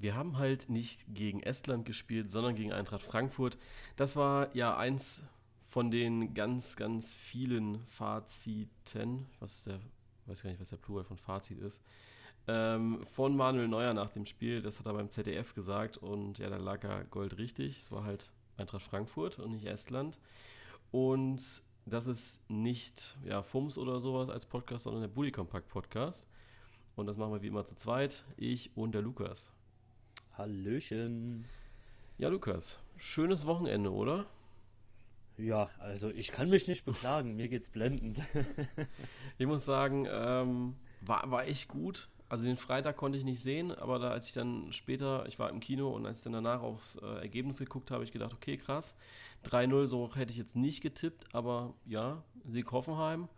wir haben halt nicht gegen Estland gespielt, sondern gegen Eintracht Frankfurt. Das war ja eins von den ganz, ganz vielen Faziten. Was ist der, ich weiß gar nicht, was der Plural von Fazit ist. Ähm, von Manuel Neuer nach dem Spiel. Das hat er beim ZDF gesagt und ja, da lag er Gold richtig. Es war halt Eintracht Frankfurt und nicht Estland. Und das ist nicht ja, FUMS oder sowas als Podcast, sondern der Bully Compact Podcast. Und das machen wir wie immer zu zweit. Ich und der Lukas. Hallöchen. Ja, Lukas, schönes Wochenende, oder? Ja, also ich kann mich nicht beklagen, mir geht's blendend. ich muss sagen, ähm, war, war echt gut. Also den Freitag konnte ich nicht sehen, aber da, als ich dann später, ich war im Kino und als ich dann danach aufs äh, Ergebnis geguckt habe, ich gedacht, okay, krass. 3-0, so hätte ich jetzt nicht getippt, aber ja, Sieg Hoffenheim.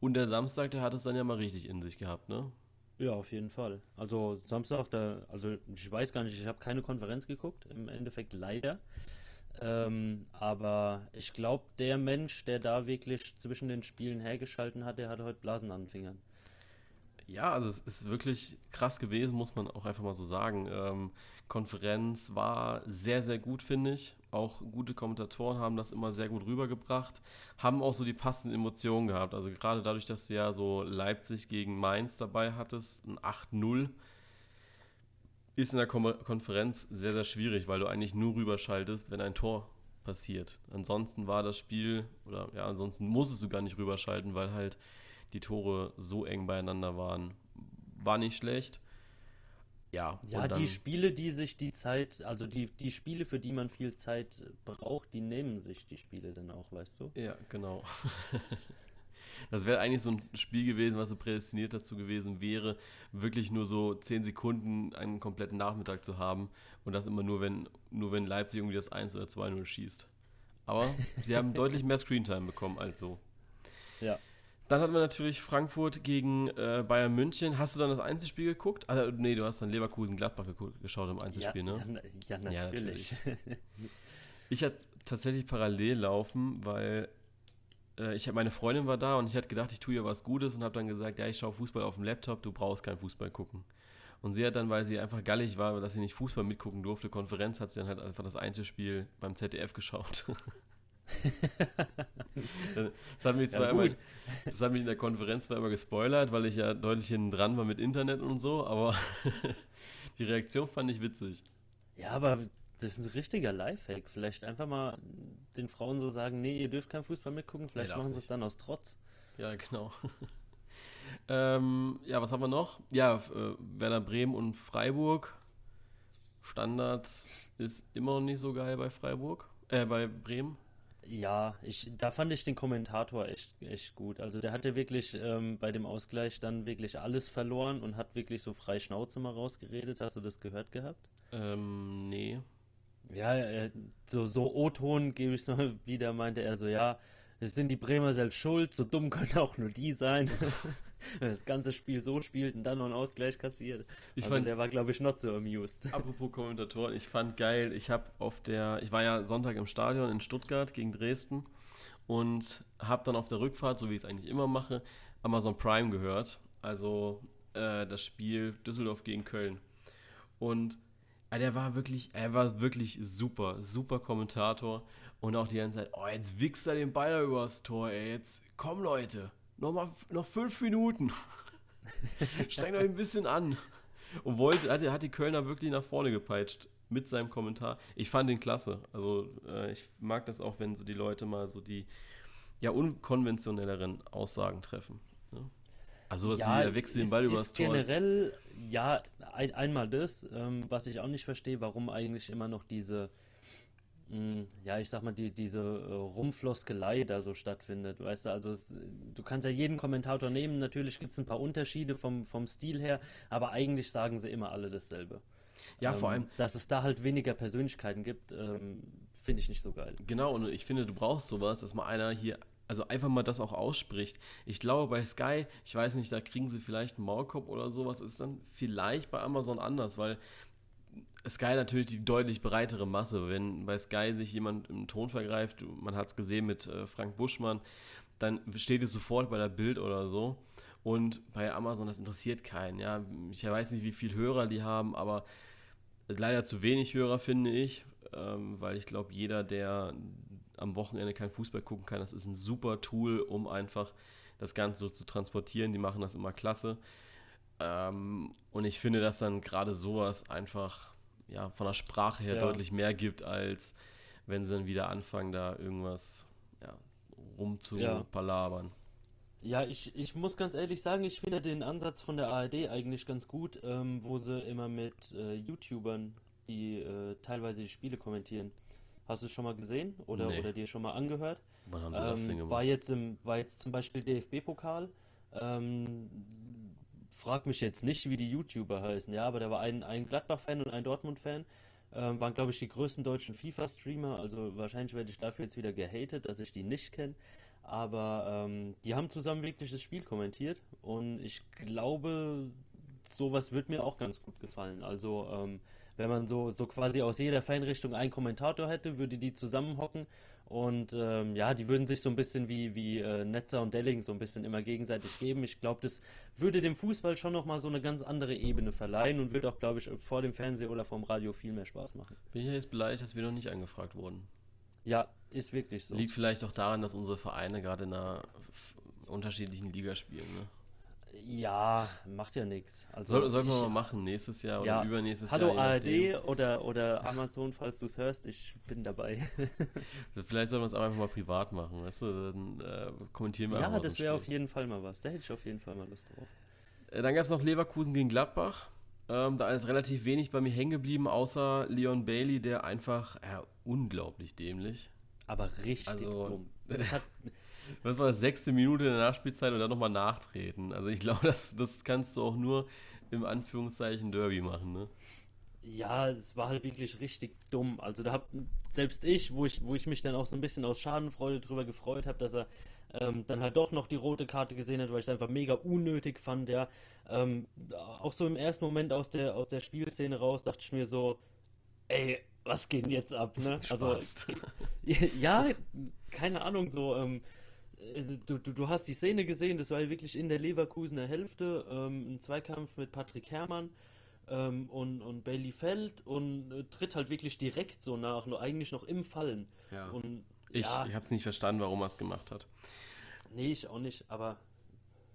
Und der Samstag, der hat es dann ja mal richtig in sich gehabt, ne? Ja, auf jeden Fall. Also Samstag, da, also ich weiß gar nicht, ich habe keine Konferenz geguckt, im Endeffekt leider. Ähm, aber ich glaube, der Mensch, der da wirklich zwischen den Spielen hergeschalten hat, der hat heute Blasen an den Fingern. Ja, also es ist wirklich krass gewesen, muss man auch einfach mal so sagen. Ähm, Konferenz war sehr, sehr gut, finde ich. Auch gute Kommentatoren haben das immer sehr gut rübergebracht, haben auch so die passenden Emotionen gehabt. Also gerade dadurch, dass du ja so Leipzig gegen Mainz dabei hattest, ein 8-0, ist in der Konferenz sehr, sehr schwierig, weil du eigentlich nur rüberschaltest, wenn ein Tor passiert. Ansonsten war das Spiel, oder ja, ansonsten musstest du gar nicht rüberschalten, weil halt die Tore so eng beieinander waren. War nicht schlecht. Ja, ja die Spiele, die sich die Zeit, also die, die Spiele, für die man viel Zeit braucht, die nehmen sich die Spiele dann auch, weißt du? Ja, genau. das wäre eigentlich so ein Spiel gewesen, was so prädestiniert dazu gewesen wäre, wirklich nur so 10 Sekunden einen kompletten Nachmittag zu haben und das immer nur, wenn, nur wenn Leipzig irgendwie das 1 oder 2-0 schießt. Aber sie haben deutlich mehr Screentime bekommen als so. Ja. Dann hatten wir natürlich Frankfurt gegen äh, Bayern München. Hast du dann das Einzelspiel geguckt? Also, nee, du hast dann Leverkusen-Gladbach geschaut im Einzelspiel, ja, ne? Ja, ja natürlich. Ja, natürlich. ich hatte tatsächlich parallel laufen, weil äh, ich meine Freundin war da und ich hatte gedacht, ich tue ihr was Gutes und habe dann gesagt, ja, ich schaue Fußball auf dem Laptop, du brauchst keinen Fußball gucken. Und sie hat dann, weil sie einfach gallig war, dass sie nicht Fußball mitgucken durfte, Konferenz, hat sie dann halt einfach das Einzelspiel beim ZDF geschaut. das, hat mich zwar ja, das hat mich in der Konferenz zwar immer gespoilert, weil ich ja deutlich hinten dran war mit Internet und so, aber die Reaktion fand ich witzig. Ja, aber das ist ein richtiger Lifehack. Vielleicht einfach mal den Frauen so sagen, nee, ihr dürft kein Fußball mitgucken, vielleicht nee, machen sie es dann aus Trotz. Ja, genau. ähm, ja, was haben wir noch? Ja, äh, Werder Bremen und Freiburg. Standards ist immer noch nicht so geil bei Freiburg, äh, bei Bremen. Ja, ich, da fand ich den Kommentator echt, echt gut. Also der hatte wirklich ähm, bei dem Ausgleich dann wirklich alles verloren und hat wirklich so frei Schnauze mal rausgeredet. Hast du das gehört gehabt? Ähm, nee. Ja, äh, so, so O-Ton gebe ich es mal wieder, meinte er so, ja, es sind die Bremer selbst schuld, so dumm können auch nur die sein. Das ganze Spiel so spielt und dann noch einen Ausgleich kassiert. Ich also fand, der war, glaube ich, not so amused. Apropos Kommentatoren, ich fand geil, ich habe auf der, ich war ja Sonntag im Stadion in Stuttgart gegen Dresden und habe dann auf der Rückfahrt, so wie ich es eigentlich immer mache, Amazon Prime gehört. Also äh, das Spiel Düsseldorf gegen Köln. Und äh, der war wirklich, er war wirklich super, super Kommentator. Und auch die ganze Zeit, oh, jetzt wichst er den Ball übers Tor, ey. Jetzt komm, Leute. Noch, mal, noch fünf Minuten. Strengt euch ein bisschen an. Und wollte, hat, hat die Kölner wirklich nach vorne gepeitscht mit seinem Kommentar. Ich fand ihn klasse. Also äh, ich mag das auch, wenn so die Leute mal so die ja unkonventionelleren Aussagen treffen. Ne? Also was ja, wie er wechselt den Ball übers Tor. Generell, ja, ein, einmal das, ähm, was ich auch nicht verstehe, warum eigentlich immer noch diese Mm, ja, ich sag mal, die, diese äh, Rumfloskelei da so stattfindet, weißt du, also es, du kannst ja jeden Kommentator nehmen, natürlich gibt es ein paar Unterschiede vom, vom Stil her, aber eigentlich sagen sie immer alle dasselbe. Ja, ähm, vor allem. Dass es da halt weniger Persönlichkeiten gibt, ähm, finde ich nicht so geil. Genau, und ich finde, du brauchst sowas, dass mal einer hier, also einfach mal das auch ausspricht. Ich glaube, bei Sky, ich weiß nicht, da kriegen sie vielleicht einen Maulkorb oder sowas, ist dann vielleicht bei Amazon anders, weil Sky natürlich die deutlich breitere Masse. Wenn bei Sky sich jemand im Ton vergreift, man hat es gesehen mit äh, Frank Buschmann, dann steht es sofort bei der Bild oder so. Und bei Amazon, das interessiert keinen. Ja, ich weiß nicht, wie viele Hörer die haben, aber leider zu wenig Hörer, finde ich, ähm, weil ich glaube, jeder, der am Wochenende kein Fußball gucken kann, das ist ein super Tool, um einfach das Ganze so zu transportieren. Die machen das immer klasse. Ähm, und ich finde, dass dann gerade sowas einfach ja, von der Sprache her ja. deutlich mehr gibt, als wenn sie dann wieder anfangen, da irgendwas ja, rumzupalabern. Ja, ich, ich muss ganz ehrlich sagen, ich finde den Ansatz von der ARD eigentlich ganz gut, ähm, wo sie immer mit äh, YouTubern, die äh, teilweise die Spiele kommentieren. Hast du es schon mal gesehen oder, nee. oder dir schon mal angehört? Wann haben sie ähm, das denn gemacht? War jetzt, im, war jetzt zum Beispiel DFB-Pokal. Ähm, frag mich jetzt nicht, wie die YouTuber heißen, ja, aber da war ein, ein Gladbach-Fan und ein Dortmund-Fan. Ähm, waren, glaube ich, die größten deutschen FIFA-Streamer. Also wahrscheinlich werde ich dafür jetzt wieder gehatet, dass ich die nicht kenne. Aber ähm, die haben zusammen wirklich das Spiel kommentiert und ich glaube, sowas wird mir auch ganz gut gefallen. Also ähm, wenn man so, so quasi aus jeder Fanrichtung einen Kommentator hätte, würde die zusammenhocken und ähm, ja, die würden sich so ein bisschen wie, wie äh, Netzer und Delling so ein bisschen immer gegenseitig geben. Ich glaube, das würde dem Fußball schon nochmal so eine ganz andere Ebene verleihen und würde auch, glaube ich, vor dem Fernseher oder vorm Radio viel mehr Spaß machen. Bin ich ja jetzt beleidigt, dass wir noch nicht angefragt wurden. Ja, ist wirklich so. Liegt vielleicht auch daran, dass unsere Vereine gerade in einer unterschiedlichen Liga spielen, ne? Ja, macht ja nichts. Also Soll, sollten wir mal machen, nächstes Jahr ja, oder übernächstes Hallo Jahr. Hallo ARD oder, oder Amazon, falls du es hörst, ich bin dabei. Vielleicht sollten wir es einfach mal privat machen, weißt du? Dann äh, kommentieren wir Ja, das wäre auf jeden Fall mal was. Da hätte ich auf jeden Fall mal Lust drauf. Äh, dann gab es noch Leverkusen gegen Gladbach. Ähm, da ist relativ wenig bei mir hängen geblieben, außer Leon Bailey, der einfach ja, unglaublich dämlich. Aber richtig also, dumm. Das hat, was war das, sechste Minute in der Nachspielzeit und dann nochmal nachtreten. Also ich glaube, das, das kannst du auch nur im Anführungszeichen Derby machen, ne? Ja, es war halt wirklich richtig dumm. Also da hab selbst ich, wo ich, wo ich mich dann auch so ein bisschen aus Schadenfreude drüber gefreut habe, dass er ähm, dann halt doch noch die rote Karte gesehen hat, weil ich es einfach mega unnötig fand, ja. Ähm, auch so im ersten Moment aus der, aus der Spielszene raus dachte ich mir so, ey, was geht denn jetzt ab, ne? Also, ja, keine Ahnung, so, ähm, äh, du, du, du hast die Szene gesehen, das war wirklich in der Leverkusener Hälfte, ähm, ein Zweikampf mit Patrick Herrmann ähm, und, und Bailey fällt und äh, tritt halt wirklich direkt so nach, nur eigentlich noch im Fallen. Ja. Und, ich ja, ich habe es nicht verstanden, warum er es gemacht hat. Nee, ich auch nicht, aber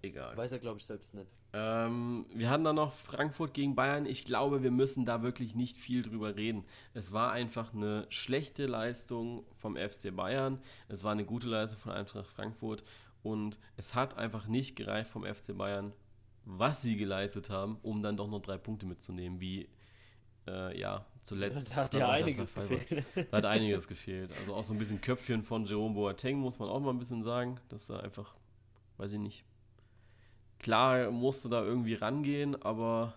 egal. Weiß er, glaube ich, selbst nicht. Ähm, wir hatten dann noch Frankfurt gegen Bayern. Ich glaube, wir müssen da wirklich nicht viel drüber reden. Es war einfach eine schlechte Leistung vom FC Bayern. Es war eine gute Leistung von Eintracht Frankfurt. Und es hat einfach nicht gereicht vom FC Bayern, was sie geleistet haben, um dann doch noch drei Punkte mitzunehmen, wie äh, ja, zuletzt. Da hat ja einiges gefehlt. Da hat einiges gefehlt. Also auch so ein bisschen Köpfchen von Jerome Boateng, muss man auch mal ein bisschen sagen, dass da einfach, weiß ich nicht, Klar musste da irgendwie rangehen, aber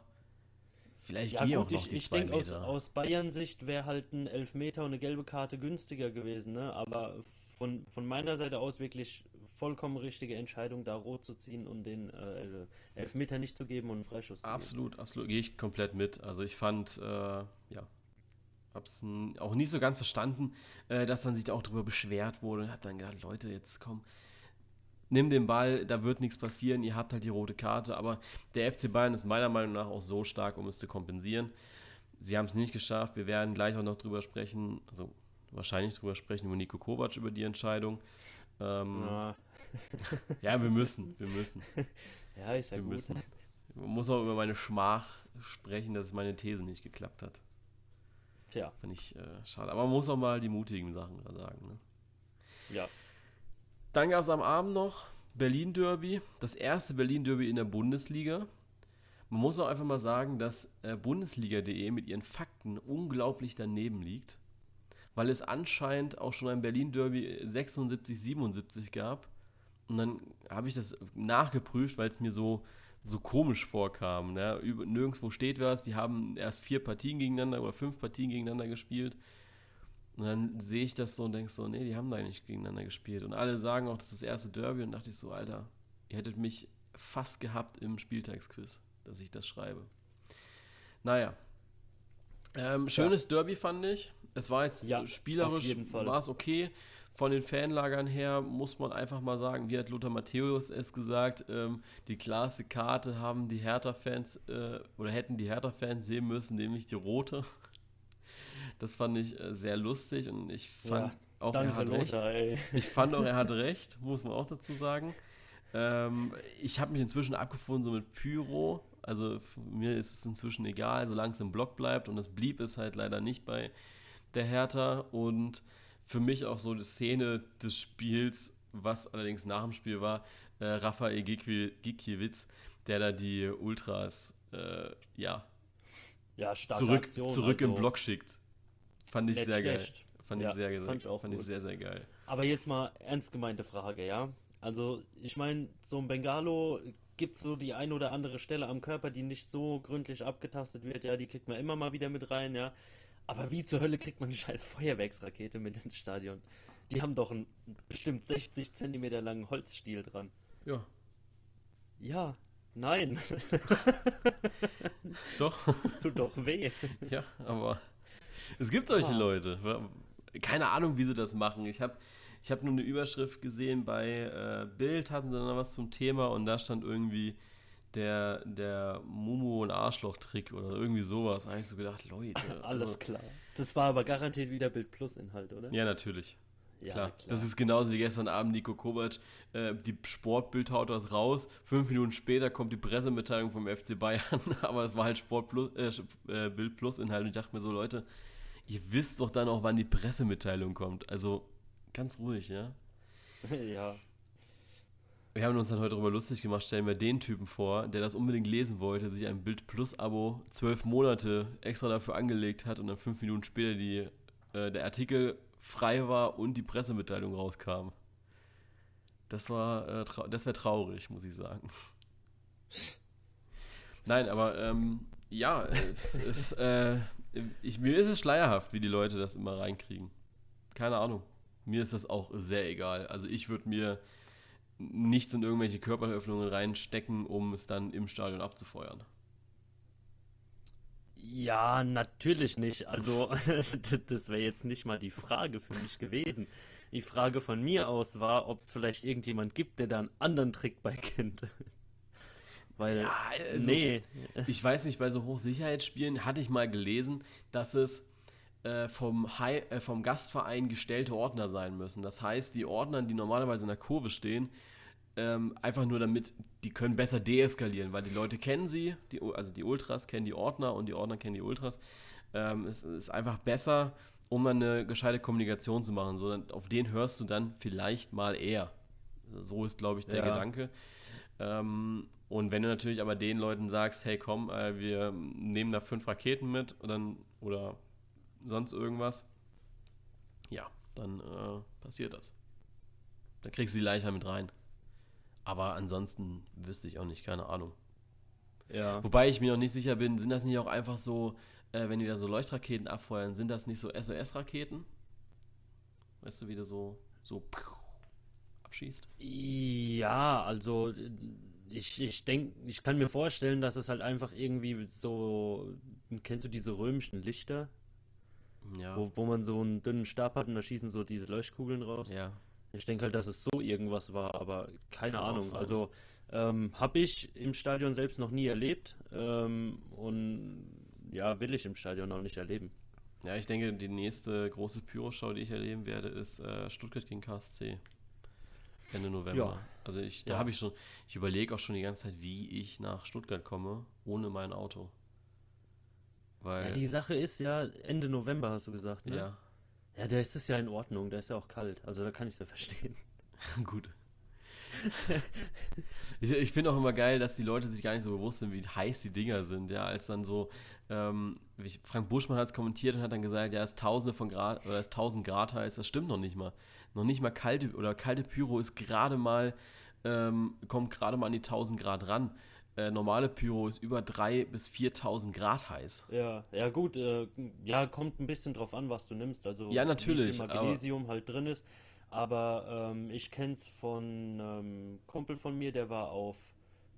vielleicht ja, geht auch noch ich, die ich denke, aus, aus Bayern-Sicht wäre halt ein Elfmeter und eine gelbe Karte günstiger gewesen, ne? aber von, von meiner Seite aus wirklich vollkommen richtige Entscheidung, da rot zu ziehen und den äh, Elfmeter nicht zu geben und einen Freischuss absolut, zu Absolut, gehe ich komplett mit. Also ich fand, äh, ja, hab's auch nicht so ganz verstanden, äh, dass dann sich da auch drüber beschwert wurde. Hab dann gedacht, Leute, jetzt komm, nimm den Ball, da wird nichts passieren, ihr habt halt die rote Karte, aber der FC Bayern ist meiner Meinung nach auch so stark, um es zu kompensieren. Sie haben es nicht geschafft, wir werden gleich auch noch drüber sprechen, also wahrscheinlich drüber sprechen über Nico Kovac, über die Entscheidung. Ähm, ja. ja. wir müssen, wir müssen. Ja, ist ja wir gut. Müssen. Man muss auch über meine Schmach sprechen, dass meine These nicht geklappt hat. Tja. Finde ich äh, schade. Aber man muss auch mal die mutigen Sachen sagen. Ne? Ja. Dann gab es am Abend noch Berlin Derby, das erste Berlin Derby in der Bundesliga. Man muss auch einfach mal sagen, dass äh, Bundesliga.de mit ihren Fakten unglaublich daneben liegt, weil es anscheinend auch schon ein Berlin Derby 76, 77 gab. Und dann habe ich das nachgeprüft, weil es mir so, so komisch vorkam. Ne? nirgendwo steht was. Die haben erst vier Partien gegeneinander oder fünf Partien gegeneinander gespielt. Und dann sehe ich das so und denke so, nee, die haben da nicht gegeneinander gespielt. Und alle sagen auch, das ist das erste Derby. Und dachte ich so, Alter, ihr hättet mich fast gehabt im Spieltagsquiz, dass ich das schreibe. Naja. Ähm, schönes ja. Derby fand ich. Es war jetzt ja, spielerisch, war es okay. Von den Fanlagern her muss man einfach mal sagen, wie hat Lothar Matthäus es gesagt, ähm, die klarste Karte haben die Hertha-Fans äh, oder hätten die Hertha-Fans sehen müssen, nämlich die rote. Das fand ich äh, sehr lustig und ich fand Ja, auch, er hat recht. Lothar, ey. Ich fand auch, er hat recht, muss man auch dazu sagen. Ähm, ich habe mich inzwischen abgefunden so mit Pyro. Also mir ist es inzwischen egal, solange es im Block bleibt. Und das blieb es halt leider nicht bei der Hertha. Und für mich auch so die Szene des Spiels, was allerdings nach dem Spiel war, äh, Rafael Gikwi- Gikiewicz, der da die Ultras äh, ja, Ja, zurück, Aktion, zurück im also Block schickt. Fand ich nicht sehr geil. Fand Ja, ich sehr, fand ich auch fand ich sehr, sehr geil. Aber jetzt mal ernst gemeinte Frage, ja? Also, ich meine, so ein Bengalo gibt so die ein oder andere Stelle am Körper, die nicht so gründlich abgetastet wird, ja, die kriegt man immer mal wieder mit rein, ja. Aber wie zur Hölle kriegt man eine scheiß Feuerwerksrakete mit ins Stadion? Die haben doch einen bestimmt 60 Zentimeter langen Holzstiel dran. Ja, Ja, nein, doch. das tut doch weh. Ja, aber es gibt solche. Leute. Keine Ahnung, wie sie das machen. Ich habe ich hab nur eine Überschrift gesehen bei äh, Bild, hatten sie dann was zum Thema und da stand irgendwie der, der Mumu- und Arschloch-Trick oder irgendwie sowas. Da habe ich so gedacht, Leute. Alles also, klar. Das war aber garantiert wieder Bild Plus Inhalt, oder? Ja, natürlich. Ja, Klar. Das ist genauso wie gestern Abend Nico Kovac. Äh, die Sportbild haut das raus. Fünf Minuten später kommt die Pressemitteilung vom FC Bayern. Aber es war halt Sport Plus, äh, äh, Bild Plus Inhalt. Und ich dachte mir so, Leute, ihr wisst doch dann auch, wann die Pressemitteilung kommt. Also ganz ruhig, ja. ja. Wir haben uns dann heute darüber lustig gemacht, stellen wir den Typen vor, der das unbedingt lesen wollte, sich ein Bild Plus Abo zwölf Monate extra dafür angelegt hat und dann fünf Minuten später die, äh, der Artikel frei war und die Pressemitteilung rauskam. Das war, äh, das wäre traurig, muss ich sagen. Nein, aber ähm, ja, es, es, äh, ich, mir ist es schleierhaft, wie die Leute das immer reinkriegen. Keine Ahnung. Mir ist das auch sehr egal. Also ich würde mir nichts in irgendwelche Körperöffnungen reinstecken, um es dann im Stadion abzufeuern. Ja, natürlich nicht. Also, das wäre jetzt nicht mal die Frage für mich gewesen. Die Frage von mir aus war, ob es vielleicht irgendjemand gibt, der da einen anderen Trick bei kennt. Weil, also- nee, Ich weiß nicht, bei so Hochsicherheitsspielen hatte ich mal gelesen, dass es äh, vom, Hi äh, vom Gastverein gestellte Ordner sein müssen. Das heißt, die Ordner, die normalerweise in der Kurve stehen, ähm, einfach nur damit, die können besser deeskalieren, weil die Leute kennen sie, die, also die Ultras kennen die Ordner und die Ordner kennen die Ultras. Ähm, es ist einfach besser, um dann eine gescheite Kommunikation zu machen. So, auf den hörst du dann vielleicht mal eher. So ist, glaube ich, der Ja. Gedanke. Ähm, und wenn du natürlich aber den Leuten sagst, hey komm, äh, wir nehmen da fünf Raketen mit dann, oder sonst irgendwas, ja, dann äh, passiert das. Dann kriegst du die Leicher mit rein. Aber ansonsten wüsste ich auch nicht, keine Ahnung. ja. Wobei ich mir noch nicht sicher bin, sind das nicht auch einfach so, äh, wenn die da so Leuchtraketen abfeuern, sind das nicht so SOS-Raketen? Weißt du, wie du so, so abschießt? Ja, also ich, ich denke, ich kann mir vorstellen, dass es halt einfach irgendwie so, kennst du diese römischen Lichter, Ja. wo, wo man so einen dünnen Stab hat und da schießen so diese Leuchtkugeln raus? Ja. Ich denke halt, dass es so irgendwas war, aber keine Kann Ahnung. Also ähm, habe ich im Stadion selbst noch nie erlebt ähm, und ja, will ich im Stadion auch nicht erleben. Ja, ich denke, die nächste große Pyro-Show, die ich erleben werde, ist äh, Stuttgart gegen KSC. Ende November. Ja. Also ich, da Ja. habe ich schon, ich überlege auch schon die ganze Zeit, wie ich nach Stuttgart komme, ohne mein Auto. Weil, Ja, die Sache ist ja, Ende November hast du gesagt, ne? ja, Ja, da ist es ja in Ordnung, da ist ja auch kalt, also da kann ich es ja verstehen. gut. ich ich finde auch immer geil, dass die Leute sich gar nicht so bewusst sind, wie heiß die Dinger sind, ja, als dann so, ähm, Frank Buschmann hat es kommentiert und hat dann gesagt, ja, es ist tausende von Grad, oder es ist 1000 Grad heiß, das stimmt noch nicht mal. Noch nicht mal kalte, oder kalte Pyro ist gerade mal, ähm, kommt gerade mal an die 1000 Grad ran. Äh, normale Pyro ist über 3.000 bis 4000 Grad heiß. Ja, ja gut, äh, ja, kommt ein bisschen drauf an, was du nimmst. Also Ja, natürlich, wie viel Magnesium halt drin ist. Aber ähm, ich kenn's von ähm, Kumpel von mir, der war auf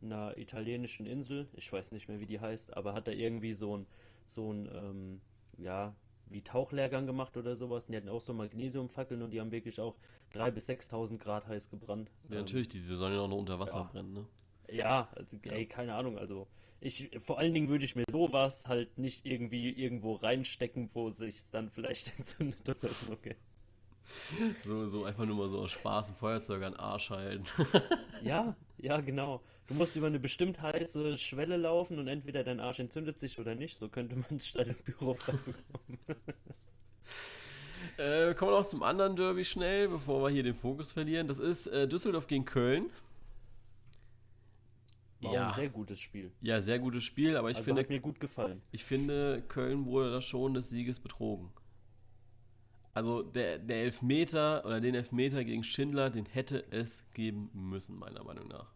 einer italienischen Insel, ich weiß nicht mehr, wie die heißt, aber hat da irgendwie so ein, so ein, ähm, ja, wie Tauchlehrgang gemacht oder sowas. Und die hatten auch so Magnesiumfackeln und die haben wirklich auch 3.000 bis 6.000 Grad heiß gebrannt. Ja, Ähm, natürlich, die, die sollen ja auch noch unter Wasser ja. brennen, ne? Ja, also, ey, keine Ahnung, also ich, vor allen Dingen würde ich mir sowas halt nicht irgendwie irgendwo reinstecken, wo sich dann vielleicht entzündet oder so. Okay. So, so einfach nur mal so aus Spaß ein Feuerzeug an den Arsch halten. ja, ja, genau. Du musst über eine bestimmt heiße Schwelle laufen und entweder dein Arsch entzündet sich oder nicht. So könnte man es statt im Büro bekommen. äh, kommen wir noch zum anderen Derby schnell, bevor wir hier den Fokus verlieren. Das ist äh, Düsseldorf gegen Köln. War ja. ein sehr gutes Spiel. Ja, sehr gutes Spiel, aber ich also finde. Hat mir gut gefallen. Ich finde, Köln wurde da schon des Sieges betrogen. Also der, der Elfmeter oder den Elfmeter gegen Schindler, den hätte es geben müssen, meiner Meinung nach.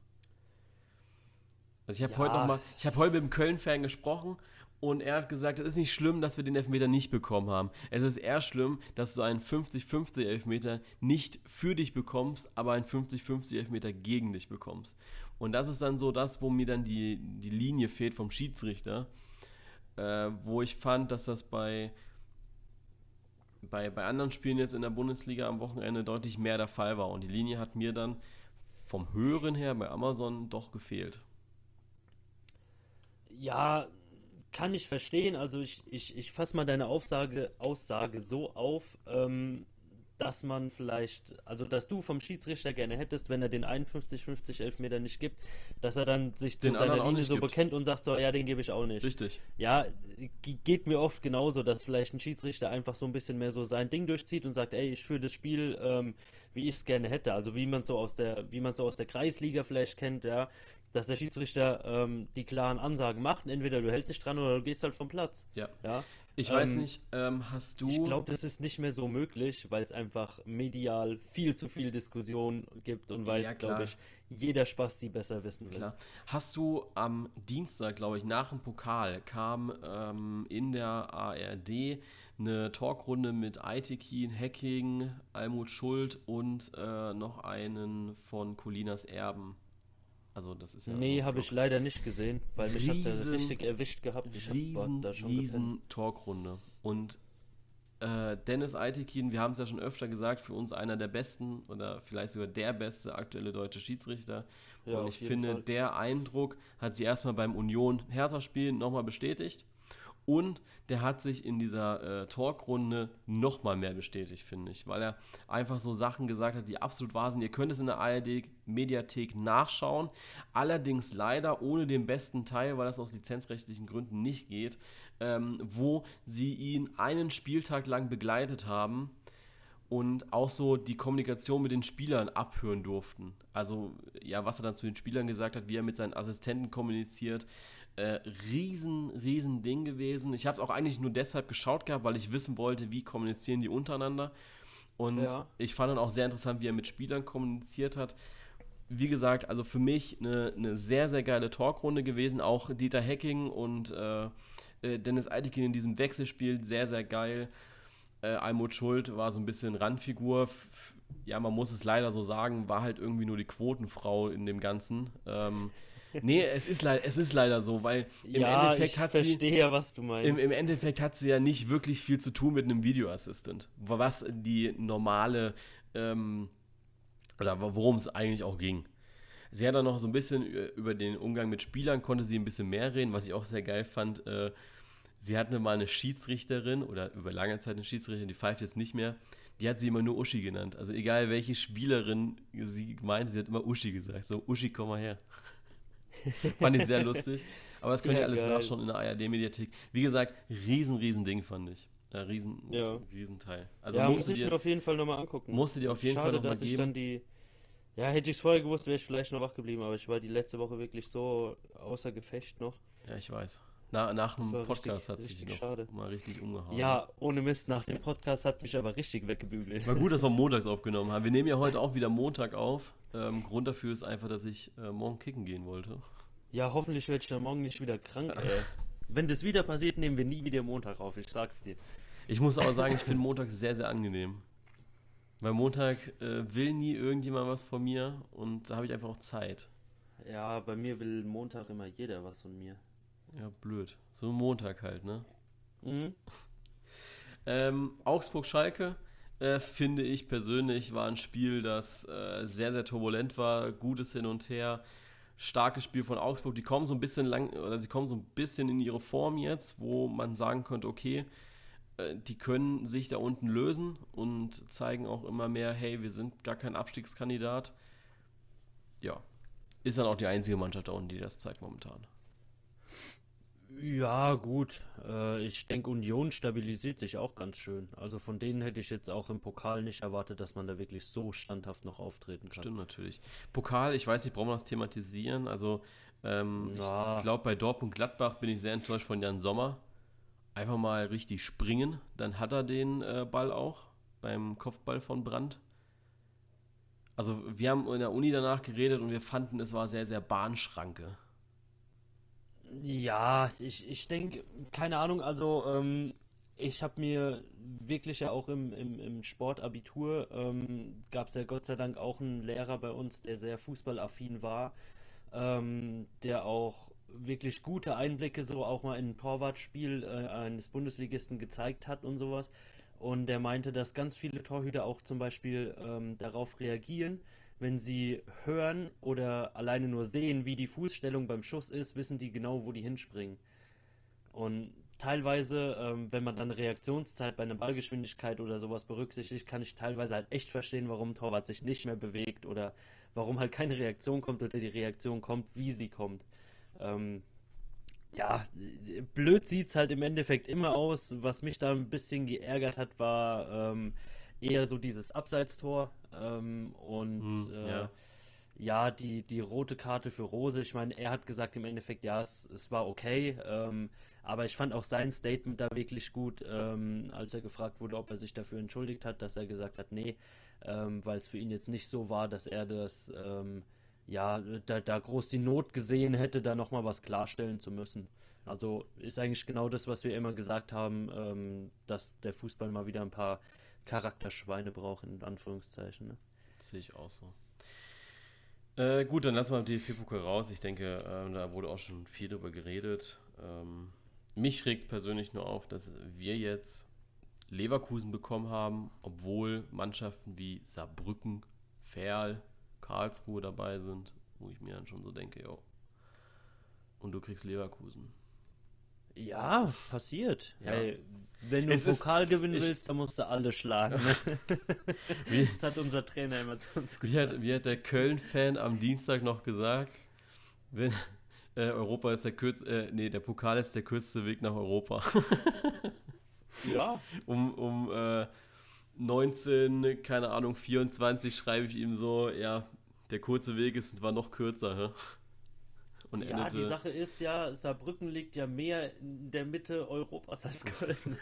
Also ich habe ja. heute noch mal, ich habe heute mit dem Köln-Fan gesprochen und er hat gesagt, es ist nicht schlimm, dass wir den Elfmeter nicht bekommen haben. Es ist eher schlimm, dass du einen 50-50 Elfmeter nicht für dich bekommst, aber einen 50-50 Elfmeter gegen dich bekommst. Und das ist dann so das, wo mir dann die, die Linie fehlt vom Schiedsrichter, äh, wo ich fand, dass das bei, bei, bei anderen Spielen jetzt in der Bundesliga am Wochenende deutlich mehr der Fall war. Und die Linie hat mir dann vom Hören her bei Amazon doch gefehlt. Ja, kann ich verstehen. Also ich, ich, ich fasse mal deine Aussage, Aussage so auf, ähm, dass man vielleicht, also dass du vom Schiedsrichter gerne hättest, wenn er den 51-50 Elfmeter nicht gibt, dass er dann sich zu den seiner Linie so gibt. bekennt und sagt so, ja, den gebe ich auch nicht. Richtig. Ja, geht mir oft genauso, dass vielleicht ein Schiedsrichter einfach so ein bisschen mehr so sein Ding durchzieht und sagt, ey, ich führe das Spiel, ähm, wie ich es gerne hätte. Also wie man so aus der, wie man so aus der Kreisliga vielleicht kennt, ja, dass der Schiedsrichter ähm, die klaren Ansagen macht. Entweder du hältst dich dran oder du gehst halt vom Platz. Ja. ja? Ich ähm, weiß nicht, ähm, hast du. Ich glaube, das ist nicht mehr so möglich, weil es einfach medial viel zu viel Diskussion gibt und weil es, ja, glaube ich, jeder Spaß die besser wissen will. Klar. Hast du am Dienstag, glaube ich, nach dem Pokal kam ähm, in der ARD eine Talkrunde mit Aitekin, Hacking, Almut Schuld und äh, noch einen von Colinas Erben. Also das ist ja Nee, so habe ich leider nicht gesehen, weil mich hat ja richtig erwischt gehabt. Ich riesen, da schon riesen Talkrunde. Und äh, Dennis Eitekin, wir haben es ja schon öfter gesagt, für uns einer der besten oder vielleicht sogar der beste aktuelle deutsche Schiedsrichter. Ja, und ich finde, Fall. der Eindruck hat sie erstmal beim Union-Hertha-Spiel nochmal bestätigt. Und der hat sich in dieser äh, Talkrunde nochmal mehr bestätigt, finde ich, weil er einfach so Sachen gesagt hat, die absolut wahr sind. Ihr könnt es in der ARD-Mediathek nachschauen, allerdings leider ohne den besten Teil, weil das aus lizenzrechtlichen Gründen nicht geht, ähm, wo sie ihn einen Spieltag lang begleitet haben und auch so die Kommunikation mit den Spielern abhören durften. Also ja, was er dann zu den Spielern gesagt hat, wie er mit seinen Assistenten kommuniziert, äh, riesen, riesen Ding gewesen. Ich habe es auch eigentlich nur deshalb geschaut gehabt, weil ich wissen wollte, wie kommunizieren die untereinander. Und ja. ich fand dann auch sehr interessant, wie er mit Spielern kommuniziert hat. Wie gesagt, also für mich eine, eine sehr, sehr geile Talkrunde gewesen. Auch Dieter Hecking und äh, äh Dennis Eitikin in diesem Wechselspiel sehr, sehr geil. Äh, Almut Schuld war so ein bisschen Randfigur. Ja, man muss es leider so sagen, war halt irgendwie nur die Quotenfrau in dem Ganzen. Ähm, Nee, es ist, es ist leider so, weil im ja, Endeffekt hat sie. Ich verstehe, was du meinst. Im, Im, Endeffekt hat sie ja nicht wirklich viel zu tun mit einem Videoassistent. Was die normale. Ähm, oder worum es eigentlich auch ging. Sie hat dann noch so ein bisschen über den Umgang mit Spielern, konnte sie ein bisschen mehr reden, was ich auch sehr geil fand. Äh, sie hatte mal eine Schiedsrichterin oder über lange Zeit eine Schiedsrichterin, die pfeift jetzt nicht mehr. Die hat sie immer nur Uschi genannt. Also egal welche Spielerin sie meinte, sie hat immer Uschi gesagt. So, Uschi, komm mal her. fand ich sehr lustig. Aber das könnt ihr alles geil. nachschauen in der ARD-Mediathek. Wie gesagt, riesen, riesen Ding fand ich. Ja, riesen, ja. Riesenteil. Also ja, muss ich dir, mir auf jeden Fall nochmal angucken. Musst du dir auf jeden Schade, Fall nochmal geben. Ich dann die, ja, hätte ich es vorher gewusst, wäre ich vielleicht noch wach geblieben, aber ich war die letzte Woche wirklich so außer Gefecht noch. Ja, ich weiß. Na, nach dem Podcast richtig, hat sich noch schade. mal richtig umgehauen. Ja, ohne Mist, nach dem Podcast hat mich aber richtig weggebügelt. War gut, dass wir montags aufgenommen haben. Wir nehmen ja heute auch wieder Montag auf. Ähm, Grund dafür ist einfach, dass ich äh, morgen kicken gehen wollte. Ja, hoffentlich werde ich dann morgen nicht wieder krank, ey. Wenn das wieder passiert, nehmen wir nie wieder Montag auf, ich sag's dir. Ich muss aber sagen, ich finde Montag sehr, sehr angenehm. Weil Montag äh, will nie irgendjemand was von mir und da habe ich einfach auch Zeit. Ja, bei mir will Montag immer jeder was von mir. Ja, blöd. So ein Montag halt, ne? Mhm. ähm, Augsburg-Schalke, äh, finde ich persönlich, war ein Spiel, das äh, sehr, sehr turbulent war, gutes Hin und Her starkes Spiel von Augsburg. Die kommen so ein bisschen lang, oder sie kommen so ein bisschen in ihre Form jetzt, wo man sagen könnte, okay, äh, die können sich da unten lösen und zeigen auch immer mehr, hey, wir sind gar kein Abstiegskandidat. Ja, ist dann auch die einzige Mannschaft da unten, die das zeigt momentan. Ja, gut. Äh, ich denke, Union stabilisiert sich auch ganz schön. Also von denen hätte ich jetzt auch im Pokal nicht erwartet, dass man da wirklich so standhaft noch auftreten kann. Stimmt natürlich. Pokal, ich weiß nicht, brauchen wir das thematisieren? Also, ähm, ja. ich glaube, bei Dortmund Gladbach bin ich sehr enttäuscht von Jan Sommer. Einfach mal richtig springen, dann hat er den äh, Ball auch beim Kopfball von Brandt. Also, wir haben in der Uni danach geredet und wir fanden, es war sehr, sehr Bahnschranke. Ja, ich, ich denke, keine Ahnung, also ähm, ich habe mir wirklich ja auch im, im, im Sportabitur, ähm, gab es ja Gott sei Dank auch einen Lehrer bei uns, der sehr fußballaffin war, ähm, der auch wirklich gute Einblicke so auch mal in ein Torwartspiel äh, eines Bundesligisten gezeigt hat und sowas. Und der meinte, dass ganz viele Torhüter auch zum Beispiel ähm, darauf reagieren, wenn sie hören oder alleine nur sehen, wie die Fußstellung beim Schuss ist, wissen die genau, wo die hinspringen. Und teilweise, ähm, wenn man dann Reaktionszeit bei einer Ballgeschwindigkeit oder sowas berücksichtigt, kann ich teilweise halt echt verstehen, warum ein Torwart sich nicht mehr bewegt oder warum halt keine Reaktion kommt oder die Reaktion kommt, wie sie kommt. Ähm, ja, blöd sieht es halt im Endeffekt immer aus. Was mich da ein bisschen geärgert hat, war ähm, eher so dieses Abseitstor ähm, und hm, äh, ja. ja, die, die rote Karte für Rose. Ich meine, er hat gesagt im Endeffekt, ja, es, es war okay. Ähm, aber ich fand auch sein Statement da wirklich gut, ähm, als er gefragt wurde, ob er sich dafür entschuldigt hat, dass er gesagt hat, nee, ähm, weil es für ihn jetzt nicht so war, dass er das, ähm, ja, da, da groß die Not gesehen hätte, da nochmal was klarstellen zu müssen. Also ist eigentlich genau das, was wir immer gesagt haben, ähm, dass der Fußball mal wieder ein paar Charakterschweine braucht, in Anführungszeichen. Ne? Sehe ich auch so. Äh, gut, dann lassen wir die DFB-Pokal raus. Ich denke, äh, da wurde auch schon viel drüber geredet. Ähm, mich regt persönlich nur auf, dass wir jetzt Leverkusen bekommen haben, obwohl Mannschaften wie Saarbrücken, Ferl, Karlsruhe dabei sind, wo ich mir dann schon so denke, jo. Und du kriegst Leverkusen. Ja, passiert. Ja. Hey, wenn du es Pokal ist, gewinnen willst, ich, dann musst du alle schlagen. Ne? wie, das hat unser Trainer immer zu uns gesagt. Wie hat, wie hat der Köln-Fan am Dienstag noch gesagt? Wenn, äh, Europa ist der kürzeste, äh, nee, der Pokal ist der kürzeste Weg nach Europa. ja. Um, um äh, 19, keine Ahnung, 24 schreibe ich ihm so, ja, der kurze Weg ist, war noch kürzer. Hä? Und ja, endete. die Sache ist ja, Saarbrücken liegt ja mehr in der Mitte Europas als Köln.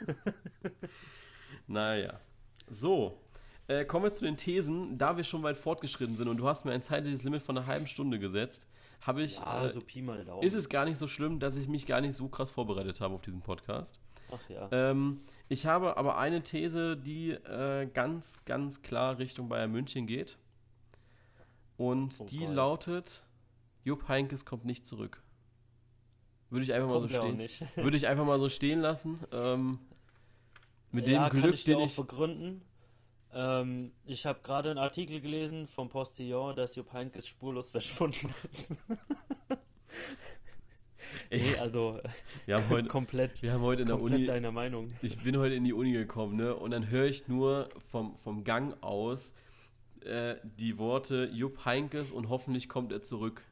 naja. So, äh, kommen wir zu den Thesen. Da wir schon weit fortgeschritten sind und du hast mir ein zeitliches Limit von einer halben Stunde gesetzt, habe ich. Ja, äh, so Pi mal Daumen. Ist es gar nicht so schlimm, dass ich mich gar nicht so krass vorbereitet habe auf diesen Podcast. Ach ja. Ähm, ich habe aber eine These, die äh, ganz, ganz klar Richtung Bayern München geht. Und oh, die lautet: Jupp Heinkes kommt nicht zurück. Würde ich einfach kommt mal so stehen. Würde ich einfach mal so stehen lassen. Ähm, mit ja, dem Glück, ich den ich. begründen. Ähm, ich habe gerade einen Artikel gelesen vom Postillon, dass Jupp Heinkes spurlos verschwunden ist. nee, also wir haben heute, komplett, wir haben heute in der Uni deiner Meinung. Ich bin heute in die Uni gekommen, ne? Und dann höre ich nur vom, vom Gang aus äh, die Worte Jupp Heinkes und hoffentlich kommt er zurück.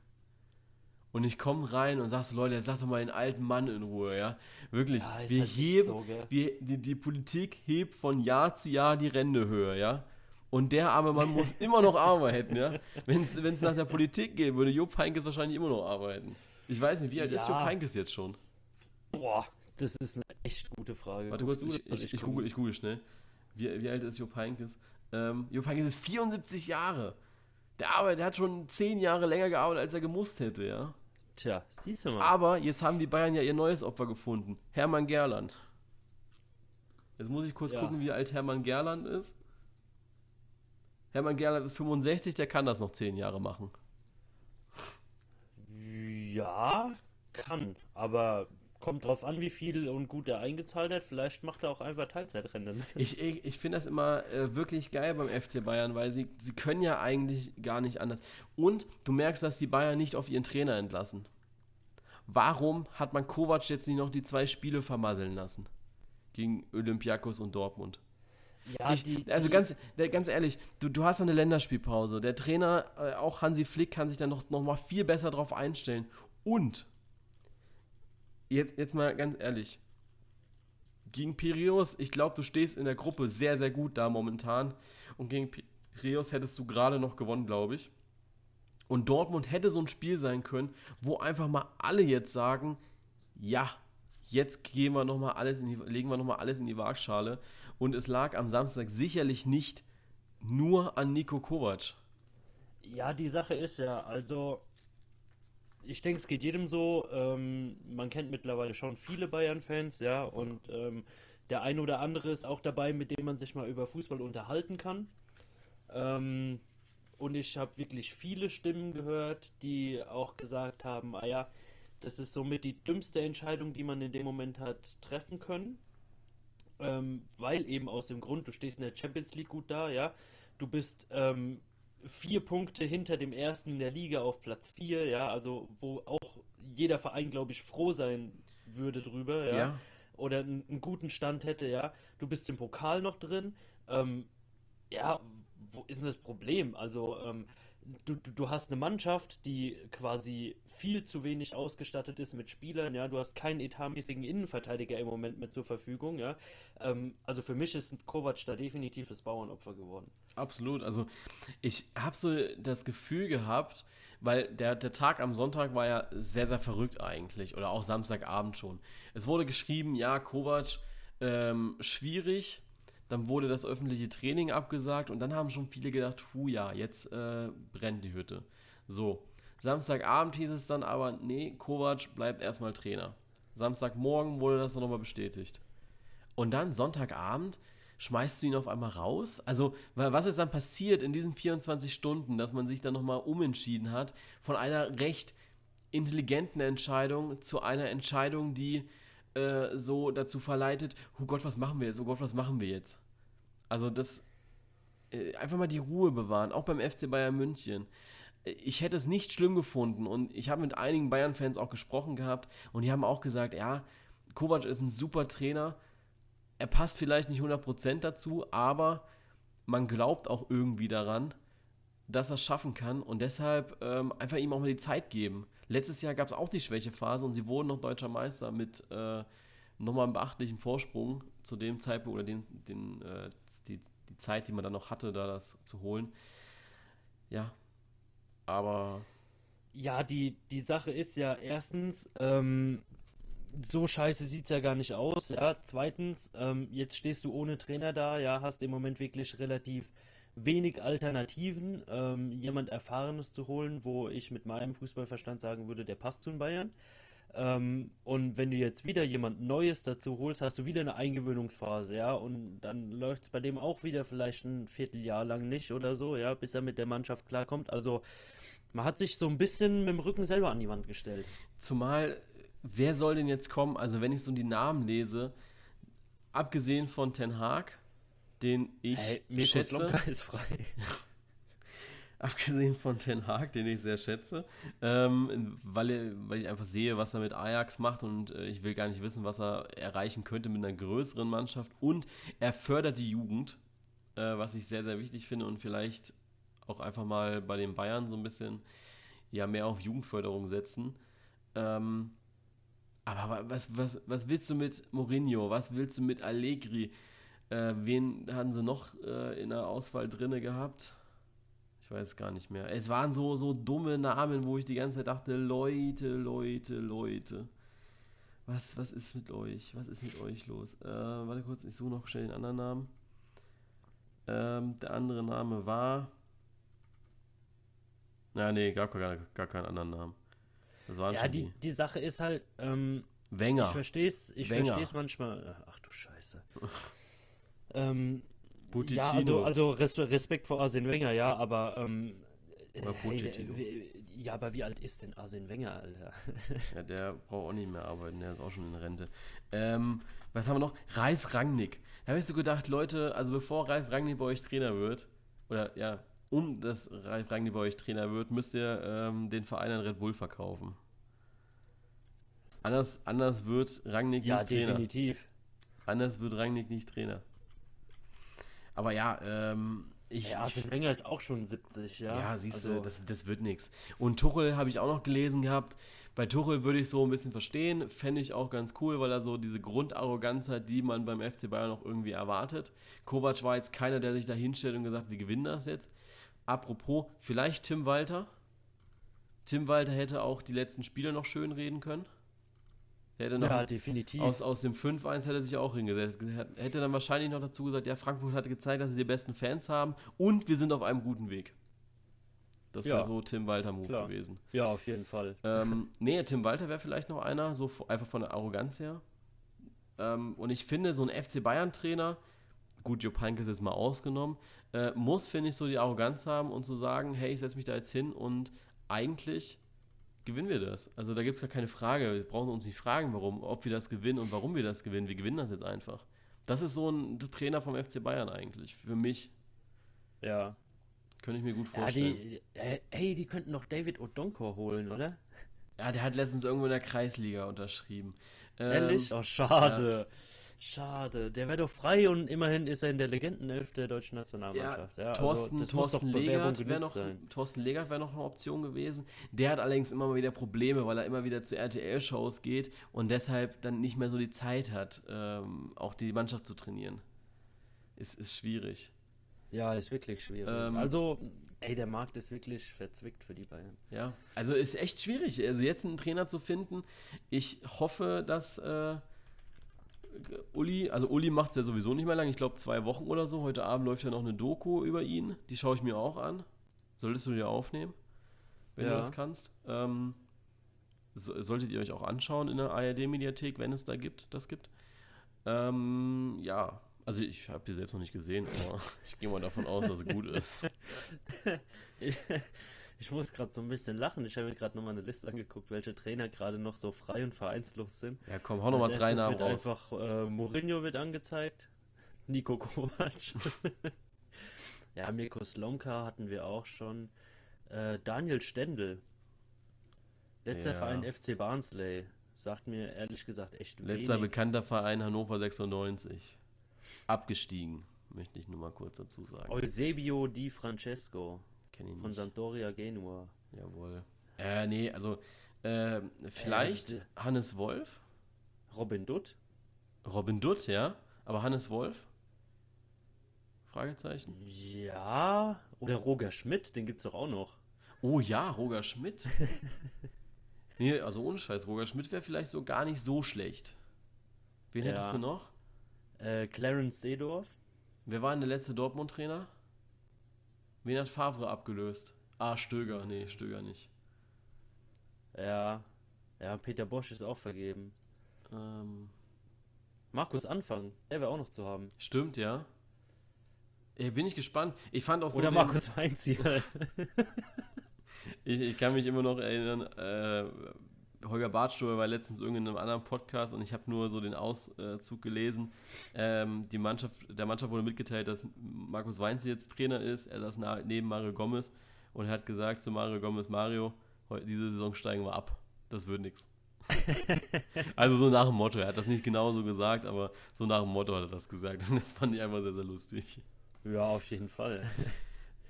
Und ich komme rein und sag so, Leute, jetzt lasst doch mal den alten Mann in Ruhe, ja. Wirklich, ja, wir halt heben, so, wir, die, die Politik hebt von Jahr zu Jahr die Ränder höher, ja. Und der arme Mann muss immer noch arbeiten, ja. Wenn es nach der Politik geht, würde Jupp Heynckes wahrscheinlich immer noch arbeiten. Ich weiß nicht, wie alt ja. ist Jupp Heynckes jetzt schon? Boah, das ist eine echt gute Frage. Warte kurz, ich, ich, ich, ich, google, ich google schnell. Wie, wie alt ist Jupp Heynckes? Ähm, Jupp Heynckes ist 74 Jahre. Der, arbeitet, der hat schon 10 Jahre länger gearbeitet, als er gemusst hätte, ja. Tja, siehst du mal. Aber jetzt haben die Bayern ja ihr neues Opfer gefunden. Hermann Gerland. Jetzt muss ich kurz ja. gucken, wie alt Hermann Gerland ist. Hermann Gerland ist 65, der kann das noch 10 Jahre machen. Ja, kann. Aber kommt drauf an, wie viel und gut er eingezahlt hat. Vielleicht macht er auch einfach Teilzeitrennen. Ich, ich, ich finde das immer äh, wirklich geil beim FC Bayern, weil sie, sie können ja eigentlich gar nicht anders. Und du merkst, dass die Bayern nicht auf ihren Trainer entlassen. Warum hat man Kovac jetzt nicht noch die zwei Spiele vermasseln lassen? Gegen Olympiakos und Dortmund. Ja, ich, die, also die, ganz, ganz ehrlich, du, du hast eine Länderspielpause. Der Trainer, äh, auch Hansi Flick, kann sich da noch, noch mal viel besser drauf einstellen. Und, jetzt, jetzt mal ganz ehrlich, gegen Piraeus, ich glaube, du stehst in der Gruppe sehr, sehr gut da momentan. Und gegen Piraeus hättest du gerade noch gewonnen, glaube ich. Und Dortmund hätte so ein Spiel sein können, wo einfach mal alle jetzt sagen, ja, jetzt gehen wir noch mal alles die, legen wir nochmal alles in die Waagschale. Und es lag am Samstag sicherlich nicht nur an Nico Kovac. Ja, die Sache ist ja, also ich denke, es geht jedem so. Ähm, man kennt mittlerweile schon viele Bayern-Fans, ja, und ähm, der eine oder andere ist auch dabei, mit dem man sich mal über Fußball unterhalten kann. Ähm, und ich habe wirklich viele Stimmen gehört, die auch gesagt haben, ah ja, das ist somit die dümmste Entscheidung, die man in dem Moment hat treffen können. Ähm, weil eben aus dem Grund, du stehst in der Champions League gut da, ja. Du bist ähm, vier Punkte hinter dem ersten in der Liga auf Platz vier, ja, also wo auch jeder Verein, glaube ich, froh sein würde drüber, ja. ja. Oder einen, einen, guten Stand hätte, ja. Du bist im Pokal noch drin. Ähm, ja, wo ist denn das Problem? Also, ähm, du, du, hast eine Mannschaft, die quasi viel zu wenig ausgestattet ist mit Spielern, ja, du hast keinen etatmäßigen Innenverteidiger im Moment mehr zur Verfügung, ja. Ähm, also für mich ist Kovac da definitiv das Bauernopfer geworden. Absolut, also ich habe so das Gefühl gehabt, weil der, der Tag am Sonntag war ja sehr, sehr verrückt eigentlich, oder auch Samstagabend schon. Es wurde geschrieben, ja, Kovac, ähm, schwierig, dann wurde das öffentliche Training abgesagt und dann haben schon viele gedacht, hu ja, jetzt äh, brennt die Hütte. So, Samstagabend hieß es dann aber, nee, Kovac bleibt erstmal Trainer. Samstagmorgen wurde das dann nochmal bestätigt. Und dann Sonntagabend schmeißt du ihn auf einmal raus? Also, was ist dann passiert in diesen 24 Stunden, dass man sich dann nochmal umentschieden hat von einer recht intelligenten Entscheidung zu einer Entscheidung, die äh, so dazu verleitet, oh Gott, was machen wir jetzt? Oh Gott, was machen wir jetzt? Also das äh, einfach mal die Ruhe bewahren, auch beim FC Bayern München. Ich hätte es nicht schlimm gefunden und ich habe mit einigen Bayern-Fans auch gesprochen gehabt und die haben auch gesagt, ja, Kovac ist ein super Trainer, er passt vielleicht nicht 100% dazu, aber man glaubt auch irgendwie daran, dass er es schaffen kann und deshalb ähm, einfach ihm auch mal die Zeit geben. Letztes Jahr gab es auch die Schwächephase und sie wurden noch deutscher Meister mit äh, nochmal einem beachtlichen Vorsprung zu dem Zeitpunkt oder den, den, äh, die, die Zeit, die man dann noch hatte, da das zu holen. Ja, aber. Ja, die, die Sache ist ja erstens, ähm, so scheiße sieht es ja gar nicht aus. Ja, zweitens, ähm, jetzt stehst du ohne Trainer da, ja, hast im Moment wirklich relativ wenig Alternativen, ähm, jemand Erfahrenes zu holen, wo ich mit meinem Fußballverstand sagen würde, der passt zu den Bayern. Ähm, und wenn du jetzt wieder jemand Neues dazu holst, hast du wieder eine Eingewöhnungsphase, ja, und dann läuft es bei dem auch wieder vielleicht ein Vierteljahr lang nicht oder so, ja, bis er mit der Mannschaft klarkommt. Also man hat sich so ein bisschen mit dem Rücken selber an die Wand gestellt. Zumal, wer soll denn jetzt kommen? Also wenn ich so die Namen lese, abgesehen von Ten Haag, den ich hey, schätze. Lonka ist frei. Abgesehen von Ten Hag, den ich sehr schätze, ähm, weil, weil ich einfach sehe, was er mit Ajax macht und äh, ich will gar nicht wissen, was er erreichen könnte mit einer größeren Mannschaft. Und er fördert die Jugend, äh, was ich sehr, sehr wichtig finde und vielleicht auch einfach mal bei den Bayern so ein bisschen ja, mehr auf Jugendförderung setzen. Ähm, aber was, was, was willst du mit Mourinho? Was willst du mit Allegri? Äh, wen hatten sie noch äh, in der Auswahl drinne gehabt? Ich weiß gar nicht mehr. Es waren so, so dumme Namen, wo ich die ganze Zeit dachte, Leute, Leute, Leute. Was, was ist mit euch? Was ist mit euch los? Äh, warte kurz, ich suche noch schnell den anderen Namen. Ähm, der andere Name war. Na, nee, gab gar, gar keinen anderen Namen. Das waren ja, die, die, die. Sache ist halt. Ähm, Wenger. Ich verstehe es ich versteh's manchmal. Ach du Scheiße. Ähm, ja, also, also, Respekt vor Arsene Wenger, ja, aber ähm, Oder Pochettino. Hey, ja, aber wie alt ist denn Arsene Wenger, Alter? ja, der braucht auch nicht mehr arbeiten, der ist auch schon in Rente. Ähm, was haben wir noch? Ralf Rangnick. Da hast du gedacht, Leute, also bevor Ralf Rangnick bei euch Trainer wird, oder ja, um dass Ralf Rangnick bei euch Trainer wird, müsst ihr ähm, den Verein an Red Bull verkaufen. Anders, anders wird Rangnick Ja, nicht Trainer. definitiv. Anders wird Rangnick nicht Trainer. Aber ja, ähm, ich, Ja, ich Arsene Wenger ist auch schon 70, ja. ja, siehst Also, du, das, das wird nichts. Und Tuchel habe ich auch noch gelesen gehabt. Bei Tuchel würde ich so ein bisschen verstehen, fände ich auch ganz cool, weil er so diese Grundarroganz hat, die man beim FC Bayern noch irgendwie erwartet. Kovac war jetzt keiner, der sich da hinstellt und gesagt, wir gewinnen das jetzt. Apropos, vielleicht Tim Walter. Tim Walter hätte auch die letzten Spiele noch schön reden können. Der hätte noch Ja, definitiv. aus, aus dem 5-1 hätte er sich auch hingesetzt. Hätte dann wahrscheinlich noch dazu gesagt, ja, Frankfurt hatte gezeigt, dass sie die besten Fans haben und wir sind auf einem guten Weg. Das Ja. wäre so Tim Walter-Move gewesen. ja, auf jeden Fall. Ähm, nee, Tim Walter wäre vielleicht noch einer, so einfach von der Arroganz her. Ähm, und ich finde, so ein FC Bayern-Trainer, gut, Jupp Heynckes ist jetzt mal ausgenommen, äh, muss, finde ich, so die Arroganz haben und zu sagen, hey, ich setze mich da jetzt hin und eigentlich gewinnen wir das. Also da gibt es gar keine Frage. Wir brauchen uns nicht fragen, warum, ob wir das gewinnen und warum wir das gewinnen. Wir gewinnen das jetzt einfach. Das ist so ein Trainer vom FC Bayern eigentlich. Für mich Ja. könnte ich mir gut Ja, vorstellen. die, äh, ey, die könnten noch David Odonkor holen, oder? Ja, der hat letztens irgendwo in der Kreisliga unterschrieben. Ähm, Ehrlich? Oh, schade. Schade. Der wäre doch frei und immerhin ist er in der Legendenelf der deutschen Nationalmannschaft. Ja, Thorsten, also Thorsten Legert wäre noch. Thorsten Legert wäre noch eine Option gewesen. Der hat allerdings immer mal wieder Probleme, weil er immer wieder zu RTL-Shows geht und deshalb dann nicht mehr so die Zeit hat, ähm, auch die Mannschaft zu trainieren. Ist, ist schwierig. Ja, ist wirklich schwierig. Ähm, also, ey, der Markt ist wirklich verzwickt für die Bayern. Ja, also ist echt schwierig. Also jetzt einen Trainer zu finden. Ich hoffe, dass äh, Uli, also Uli macht es ja sowieso nicht mehr lang. Ich glaube zwei Wochen oder so. Heute Abend läuft ja noch eine Doku über ihn. Die schaue ich mir auch an. Solltest du dir aufnehmen, wenn du Ja. das kannst. Ähm, so, solltet ihr euch auch anschauen in der ARD-Mediathek, wenn es da gibt, das gibt. Ähm, ja, also ich habe die selbst noch nicht gesehen, aber ich gehe mal davon aus, dass es gut ist. Ich, muss gerade so ein bisschen lachen. Ich habe mir gerade nochmal eine Liste angeguckt, welche Trainer gerade noch so frei und vereinslos sind. Ja, komm, hau nochmal drei Namen wird raus. einfach äh, Mourinho wird angezeigt, Nico Kovac. ja, Mirko Slomka hatten wir auch schon. Äh, Daniel Stendel. Letzter Ja. Verein FC Barnsley. Sagt mir ehrlich gesagt echt Letzter wenig. bekannter Verein Hannover 96. Abgestiegen, möchte ich nur mal kurz dazu sagen. Eusebio Di Francesco Kenn ich von nicht. Sampdoria Genua. Jawohl. Äh, nee, also äh, vielleicht Äh, Hannes Wolf. Robin Dutt? Robin Dutt, ja. Aber Hannes Wolf? Fragezeichen. Ja. Oder Roger Schmidt, den gibt's doch auch noch. Oh ja, Roger Schmidt. nee, also ohne Scheiß, Roger Schmidt wäre vielleicht so gar nicht so schlecht. Wen Ja. hättest du noch? Äh, Clarence Seedorf? Wer war denn der letzte Dortmund-Trainer? Wen hat Favre abgelöst? Ah, Stöger. Nee, Stöger nicht. Ja. Ja, Peter Bosch ist auch vergeben. Ähm, Markus Anfang, der wäre auch noch zu haben. stimmt, ja. Ey, bin ich gespannt. Ich fand auch so. Oder den- Markus Weinzierl. Ich, ich kann mich immer noch erinnern, äh, Holger Bartstuber war letztens in irgendeinem anderen Podcast und ich habe nur so den Auszug gelesen. Ähm, die Mannschaft, der Mannschaft wurde mitgeteilt, dass Markus Weinz jetzt Trainer ist. Er saß neben Mario Gomez und er hat gesagt zu Mario Gomez, Mario, diese Saison steigen wir ab. Das wird nichts. Also so nach dem Motto, er hat das nicht genau so gesagt, aber so nach dem Motto hat er das gesagt. Und das fand ich einfach sehr, sehr lustig. ja, auf jeden Fall.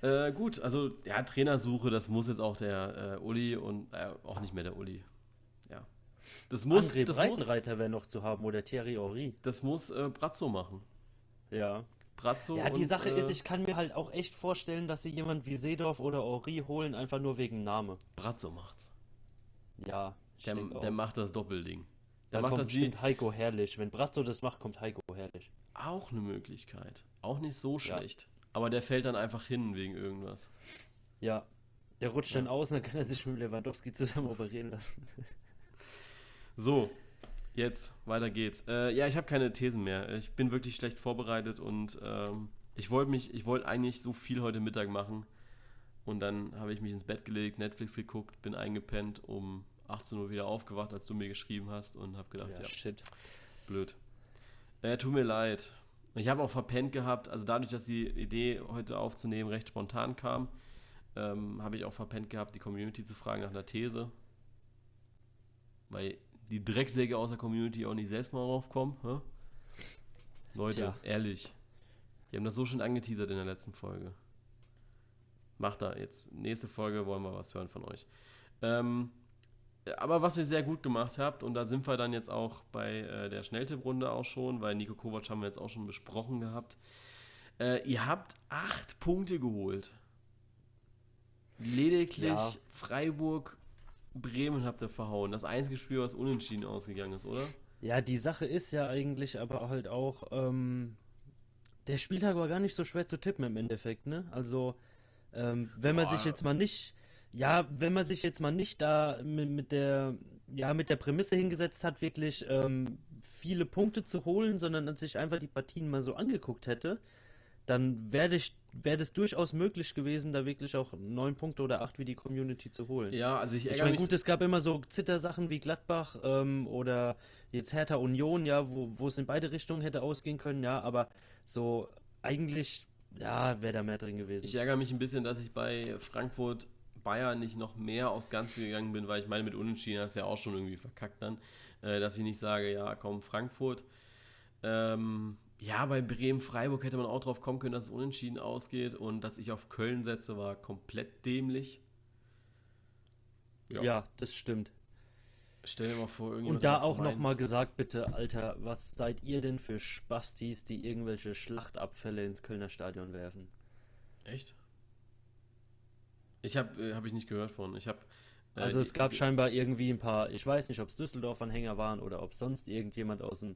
Äh, gut, also ja, Trainersuche, das muss jetzt auch der äh, Uli und äh, auch nicht mehr der Uli. Ja. Das muss, André das Breitenreiter wäre noch zu haben oder Thierry Henry. das muss äh, Brazzo machen. Ja. Brazzo Ja, die und, Sache äh, ist, ich kann mir halt auch echt vorstellen, dass sie jemand wie Seedorf oder Henry holen, einfach nur wegen Name. Brazzo macht's. Ja, Der, der macht das Doppelding. Der da macht kommt das bestimmt Heiko Herrlich. Wenn Brazzo das macht, kommt Heiko Herrlich. auch eine Möglichkeit. Auch nicht so schlecht. Aber der fällt dann einfach hin wegen irgendwas. Ja. Der rutscht Ja. dann aus und dann kann er sich mit Lewandowski zusammen operieren lassen. So, jetzt weiter geht's. Äh, ja, ich habe keine Thesen mehr. Ich bin wirklich schlecht vorbereitet und ähm, ich wollte mich, ich wollte eigentlich so viel heute Mittag machen. Und dann habe ich mich ins Bett gelegt, Netflix geguckt, bin eingepennt, um 18 Uhr wieder aufgewacht, als du mir geschrieben hast und habe gedacht, ja, ja, shit. Blöd. Äh, tut mir leid. Ich habe auch verpennt gehabt, also dadurch, dass die Idee heute aufzunehmen recht spontan kam, ähm, habe ich auch verpennt gehabt, die Community zu fragen nach einer These. Weil die Drecksäge aus der Community auch nicht selbst mal draufkommen. Hä? Leute, Tja. ehrlich. Wir haben das so schön angeteasert in der letzten Folge. Macht da jetzt. Nächste Folge wollen wir was hören von euch. Ähm, aber was ihr sehr gut gemacht habt, und da sind wir dann jetzt auch bei äh, der Schnelltipprunde auch schon, weil Nico Kovac haben wir jetzt auch schon besprochen gehabt. Äh, ihr habt acht Punkte geholt. Lediglich ja. Freiburg, Bremen habt ihr verhauen. Das einzige Spiel, was unentschieden ausgegangen ist, oder? Ja, die Sache ist ja eigentlich aber halt auch, ähm, der Spieltag war gar nicht so schwer zu tippen im Endeffekt, ne? Also, ähm, wenn man Boah. sich jetzt mal nicht ja, wenn man sich jetzt mal nicht da mit, mit der, ja, mit der Prämisse hingesetzt hat, wirklich ähm, viele Punkte zu holen, sondern sich einfach die Partien mal so angeguckt hätte, dann wäre wäre es durchaus möglich gewesen, da wirklich auch neun Punkte oder acht wie die Community zu holen. Ja, also ich ärgere ich meine, gut, es gab immer so Zittersachen wie Gladbach ähm, oder jetzt Hertha Union, ja, wo, wo es in beide Richtungen hätte ausgehen können, ja, aber so eigentlich, ja, wäre da mehr drin gewesen. Ich ärgere mich ein bisschen, dass ich bei Frankfurt Bayern nicht noch mehr aufs Ganze gegangen bin, weil ich meine, mit Unentschieden hast du ja auch schon irgendwie verkackt dann, äh, dass ich nicht sage, ja, komm, Frankfurt. Ähm, ja, bei Bremen-Freiburg hätte man auch drauf kommen können, dass es unentschieden ausgeht und dass ich auf Köln setze, war komplett dämlich. Ja, ja das stimmt. Stell dir mal vor. Und da auch nochmal gesagt, bitte, Alter, was seid ihr denn für Spastis, die irgendwelche Schlachtabfälle ins Kölner Stadion werfen? Echt? Ich habe äh, hab ich nicht gehört von. Ich habe äh, also es gab scheinbar irgendwie ein paar, ich weiß nicht, ob es Düsseldorf-Anhänger waren oder ob sonst irgendjemand aus dem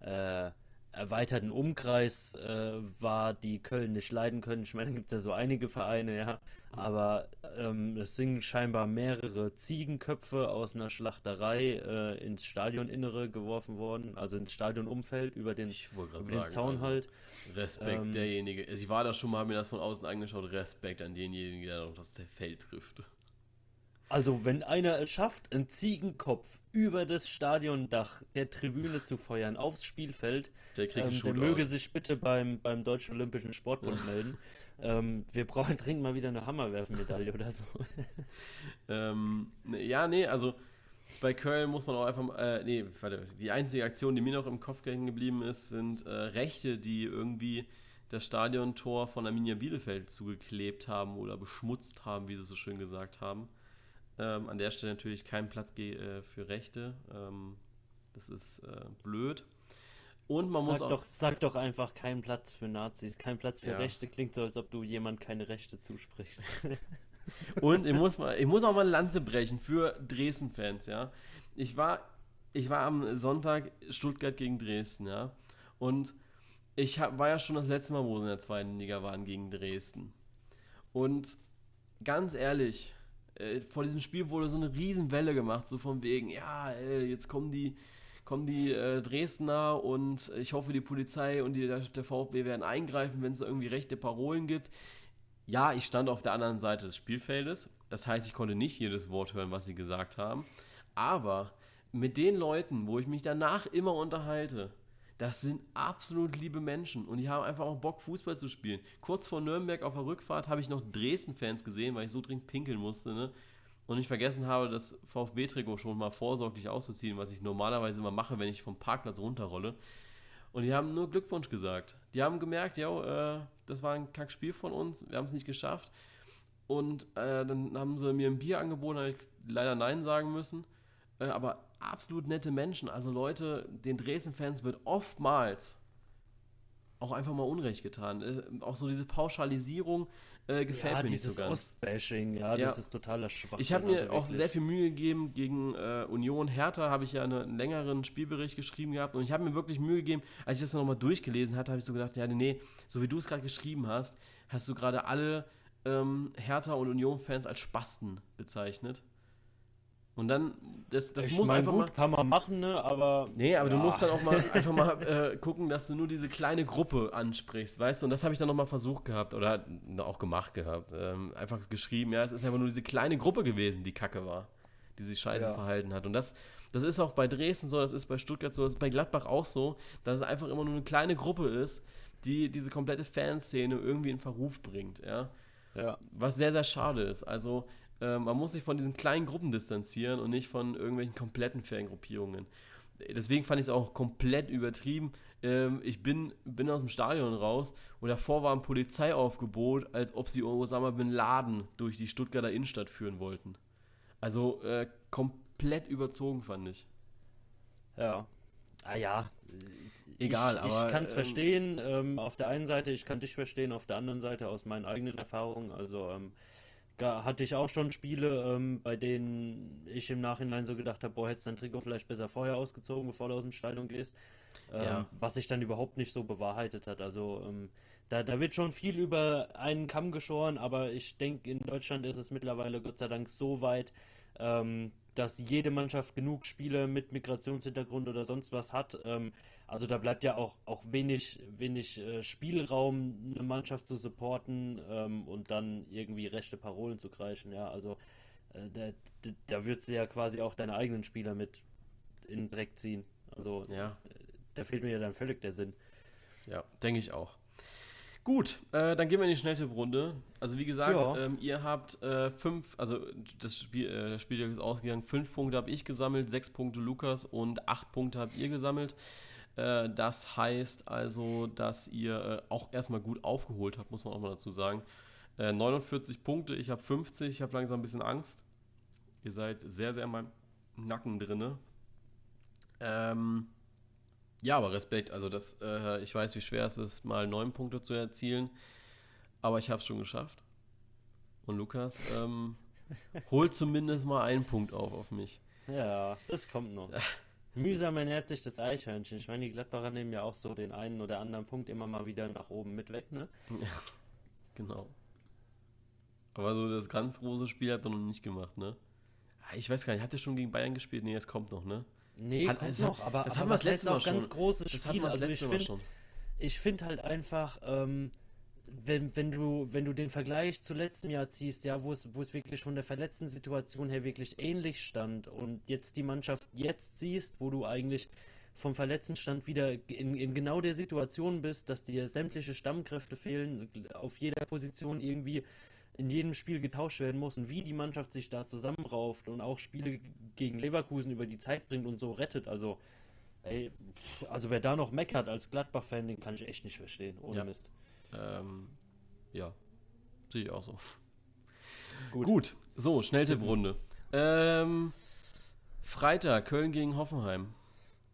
äh, erweiterten Umkreis äh, war, die Köln nicht leiden können. Ich meine, da gibt es ja so einige Vereine, ja. Aber ähm, es sind scheinbar mehrere Ziegenköpfe aus einer Schlachterei äh, ins Stadioninnere geworfen worden, also ins Stadionumfeld über den, über den sagen, Zaun also halt. Respekt ähm, derjenige. Ich war da schon mal, habe mir das von außen angeschaut. Respekt an denjenigen, der noch das Feld trifft. Also, wenn einer es schafft, einen Ziegenkopf über das Stadiondach der Tribüne zu feuern aufs Spielfeld, der, ähm, der möge sich bitte beim, beim Deutschen Olympischen Sportbund melden. Ähm, wir brauchen dringend mal wieder eine Hammerwerfenmedaille oder so. ähm, ja, nee, also bei Köln muss man auch einfach, äh, nee, warte, die einzige Aktion, die mir noch im Kopf hängen geblieben ist, sind äh, Rechte, die irgendwie das Stadiontor von Arminia Bielefeld zugeklebt haben oder beschmutzt haben, wie sie so schön gesagt haben. Ähm, an der Stelle natürlich kein Platz äh, für Rechte. Ähm, das ist äh, blöd. Und man sag muss auch. Doch, sag doch einfach keinen Platz für Nazis. Kein Platz für ja. Rechte klingt so, als ob du jemand keine Rechte zusprichst. Und ich muss, mal, ich muss auch mal eine Lanze brechen für Dresden-Fans, ja. Ich war, ich war am Sonntag Stuttgart gegen Dresden, ja. Und ich hab, war ja schon das letzte Mal, wo sie in der zweiten Liga waren, gegen Dresden. Und ganz ehrlich, äh, vor diesem Spiel wurde so eine Riesenwelle gemacht, so von wegen, ja, äh, jetzt kommen die, kommen die äh, Dresdner und ich hoffe, die Polizei und die, der VfB werden eingreifen, wenn es irgendwie rechte Parolen gibt. Ja, ich stand auf der anderen Seite des Spielfeldes. Das heißt, ich konnte nicht jedes Wort hören, was sie gesagt haben. Aber mit den Leuten, wo ich mich danach immer unterhalte, das sind absolut liebe Menschen und die haben einfach auch Bock, Fußball zu spielen. Kurz vor Nürnberg auf der Rückfahrt habe ich noch Dresden-Fans gesehen, weil ich so dringend pinkeln musste, ne? Und ich vergessen habe, das VfB-Trikot schon mal vorsorglich auszuziehen, was ich normalerweise immer mache, wenn ich vom Parkplatz runterrolle. Und die haben nur Glückwunsch gesagt. Die haben gemerkt, ja, äh, das war ein Kackspiel von uns, wir haben es nicht geschafft. Und äh, dann haben sie mir ein Bier angeboten, habe ich leider Nein sagen müssen. Äh, aber absolut nette Menschen. Also Leute, den Dresden-Fans wird oftmals auch einfach mal Unrecht getan. Äh, auch so diese Pauschalisierung äh, gefällt ja, mir nicht so ganz. Ostbashing, ja, ja, das ist totaler Schwachsinn. Ich habe mir also auch sehr viel Mühe gegeben gegen äh, Union Hertha, habe ich ja einen längeren Spielbericht geschrieben gehabt und ich habe mir wirklich Mühe gegeben, als ich das nochmal durchgelesen hatte, habe ich so gedacht, ja, nee, so wie du es gerade geschrieben hast, hast du gerade alle ähm, Hertha und Union-Fans als Spasten bezeichnet. Und dann, das, das ich muss mein, einfach gut, mal. kann man machen, ne? Aber. Nee, aber du ja. musst dann auch mal einfach mal äh, gucken, dass du nur diese kleine Gruppe ansprichst, weißt du? Und das habe ich dann nochmal versucht gehabt oder auch gemacht gehabt. Ähm, einfach geschrieben, ja, es ist einfach nur diese kleine Gruppe gewesen, die kacke war, die sich scheiße Ja. verhalten hat. Und das, das ist auch bei Dresden so, das ist bei Stuttgart so, das ist bei Gladbach auch so, dass es einfach immer nur eine kleine Gruppe ist, die diese komplette Fanszene irgendwie in Verruf bringt, ja. Ja. Was sehr, sehr schade ist. Also, äh, man muss sich von diesen kleinen Gruppen distanzieren und nicht von irgendwelchen kompletten Fangruppierungen. Deswegen fand ich es auch komplett übertrieben. Ähm, ich bin, bin aus dem Stadion raus und davor war ein Polizeiaufgebot, als ob sie Osama Bin Laden durch die Stuttgarter Innenstadt führen wollten. Also äh, komplett überzogen, fand ich. Ja. Ah ja. Egal, ich, aber, Ich kann es ähm, verstehen. Ähm, auf der einen Seite, ich kann dich verstehen, auf der anderen Seite aus meinen eigenen Erfahrungen. Also ähm, hatte ich auch schon Spiele, ähm, bei denen ich im Nachhinein so gedacht habe, boah, hättest dein Trikot vielleicht besser vorher ausgezogen, bevor du aus dem Stadion gehst. Ähm, Ja. Was sich dann überhaupt nicht so bewahrheitet hat. Also ähm, da, da wird schon viel über einen Kamm geschoren, aber ich denke, in Deutschland ist es mittlerweile Gott sei Dank so weit, ähm, dass jede Mannschaft genug Spieler mit Migrationshintergrund oder sonst was hat. Ähm, also da bleibt ja auch, auch wenig, wenig äh, Spielraum, eine Mannschaft zu supporten ähm, und dann irgendwie rechte Parolen zu kreischen. Ja, also äh, da, da, da würdest du ja quasi auch deine eigenen Spieler mit in den Dreck ziehen. Also Ja, da fehlt mir ja dann völlig der Sinn. Ja, denke ich auch. Gut, äh, dann gehen wir in die Schnelltipprunde. Also wie gesagt, Ja. ähm, ihr habt äh, fünf, also das Spiel, äh, das Spiel ist ausgegangen, fünf Punkte habe ich gesammelt, sechs Punkte Lukas und acht Punkte habt ihr gesammelt. Äh, das heißt also, dass ihr äh, auch erstmal gut aufgeholt habt, muss man auch mal dazu sagen. Äh, 49 Punkte, ich habe 50, ich habe langsam ein bisschen Angst. Ihr seid sehr, sehr in meinem Nacken drinne. Ähm, ja, aber Respekt. Also das, äh, ich weiß, wie schwer es ist, mal neun Punkte zu erzielen, aber ich habe es schon geschafft. Und Lukas ähm, holt zumindest mal einen Punkt auf auf mich. Ja, das kommt noch. Mühsam ernährt sich das Eichhörnchen. Ich meine, die Gladbacher nehmen ja auch so den einen oder anderen Punkt immer mal wieder nach oben mit weg, ne? Genau. Aber so das ganz große Spiel habt ihr noch nicht gemacht, ne? Ah, Ich weiß gar nicht, habt ihr schon gegen Bayern gespielt? Nee, es kommt noch, ne? Nee, Hat- kommt noch, aber, das aber haben wir das letzte Mal auch ganz schon. großes Das Spiel. Also ich finde, schon. ich finde halt einfach, ähm, wenn, wenn du, wenn du den Vergleich zu letztem Jahr ziehst, ja, wo es, wo es wirklich von der verletzten Situation her wirklich ähnlich stand und jetzt die Mannschaft jetzt siehst, wo du eigentlich vom verletzten Stand wieder in, in genau der Situation bist, dass dir sämtliche Stammkräfte fehlen, auf jeder Position irgendwie in jedem Spiel getauscht werden muss und wie die Mannschaft sich da zusammenrauft und auch Spiele gegen Leverkusen über die Zeit bringt und so rettet. Also, ey, also wer da noch meckert als Gladbach-Fan, den kann ich echt nicht verstehen, ohne Ja. Mist. Ähm, ja, sehe ich auch so. Gut. Gut, so, Schnelltipprunde. Ähm, Freitag, Köln gegen Hoffenheim.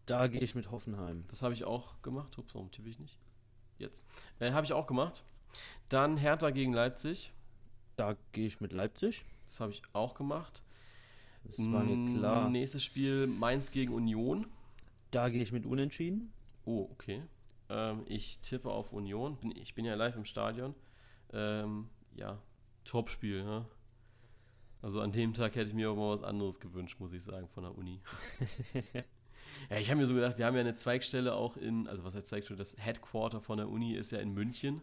Da gehe ich mit Hoffenheim. Das habe ich auch gemacht. Ups, warum tippe ich nicht? Jetzt. Äh, habe ich auch gemacht. Dann Hertha gegen Leipzig. Da gehe ich mit Leipzig. Das habe ich auch gemacht. Das war mir Mm, klar. Nächstes Spiel Mainz gegen Union. Da gehe ich mit Unentschieden. Oh, okay. Ähm, ich tippe auf Union. Bin, ich bin ja live im Stadion. Ähm, ja, Topspiel. Ne? Also an dem Tag hätte ich mir auch mal was anderes gewünscht, muss ich sagen, von der Uni. ja, ich habe mir so gedacht, wir haben ja eine Zweigstelle auch in, also was heißt Zweigstelle? Das Headquarter von der Uni ist ja in München.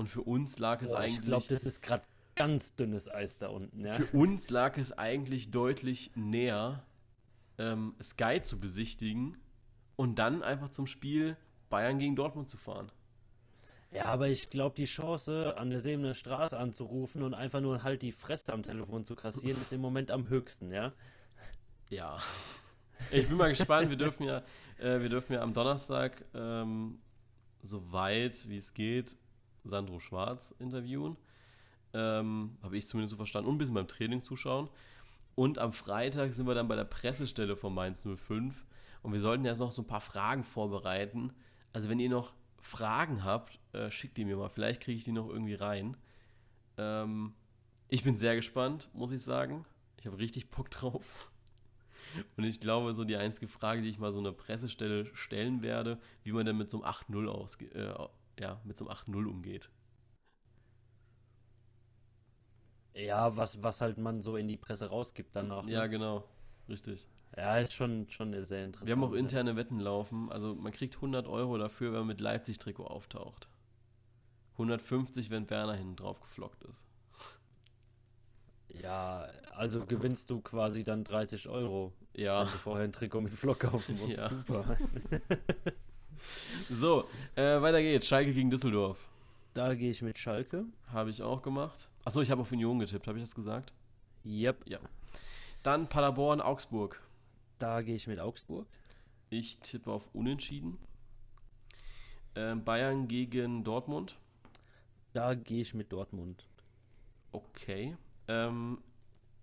Und für uns lag es Boah, eigentlich. ich glaube, das ist gerade ganz dünnes Eis da unten. Ja? Für uns lag es eigentlich deutlich näher, ähm, Sky zu besichtigen und dann einfach zum Spiel Bayern gegen Dortmund zu fahren. Ja, aber ich glaube, die Chance, an der Sebener Straße anzurufen und einfach nur halt die Fresse am Telefon zu kassieren, ist im Moment am höchsten, ja? Ja. Ich bin mal gespannt. Wir dürfen ja, äh, wir dürfen ja am Donnerstag, ähm, so weit wie es geht, Sandro Schwarz interviewen. Ähm, Habe ich zumindest so verstanden. Und ein bisschen beim Training zuschauen. Und am Freitag sind wir dann bei der Pressestelle von Mainz 05. Und wir sollten jetzt noch so ein paar Fragen vorbereiten. Also wenn ihr noch Fragen habt, äh, schickt die mir mal. Vielleicht kriege ich die noch irgendwie rein. Ähm, ich bin sehr gespannt, muss ich sagen. Ich habe richtig Bock drauf. Und ich glaube, so die einzige Frage, die ich mal so einer Pressestelle stellen werde, wie man denn mit so einem 8-0 ausge äh, ja, mit so einem 8-0 umgeht. Ja, was, was halt man so in die Presse rausgibt danach. Ja, ne? genau. Richtig. Ja, ist schon, schon sehr interessant. Wir haben auch ne? interne Wetten laufen. Also man kriegt 100 Euro dafür, wenn man mit Leipzig-Trikot auftaucht. 150, wenn Werner hinten drauf geflockt ist. Ja, also gewinnst du quasi dann 30 Euro, Ja. wenn du vorher ein Trikot mit Flock kaufen musst. Ja. Super. So, äh, weiter geht's. Schalke gegen Düsseldorf. Da gehe ich mit Schalke. Habe ich auch gemacht. Achso, ich habe auf Union getippt. Habe ich das gesagt? Yep. Dann Paderborn, Augsburg. Da gehe ich mit Augsburg. Ich tippe auf Unentschieden. Ähm, Bayern gegen Dortmund. Da gehe ich mit Dortmund. Okay. Ähm,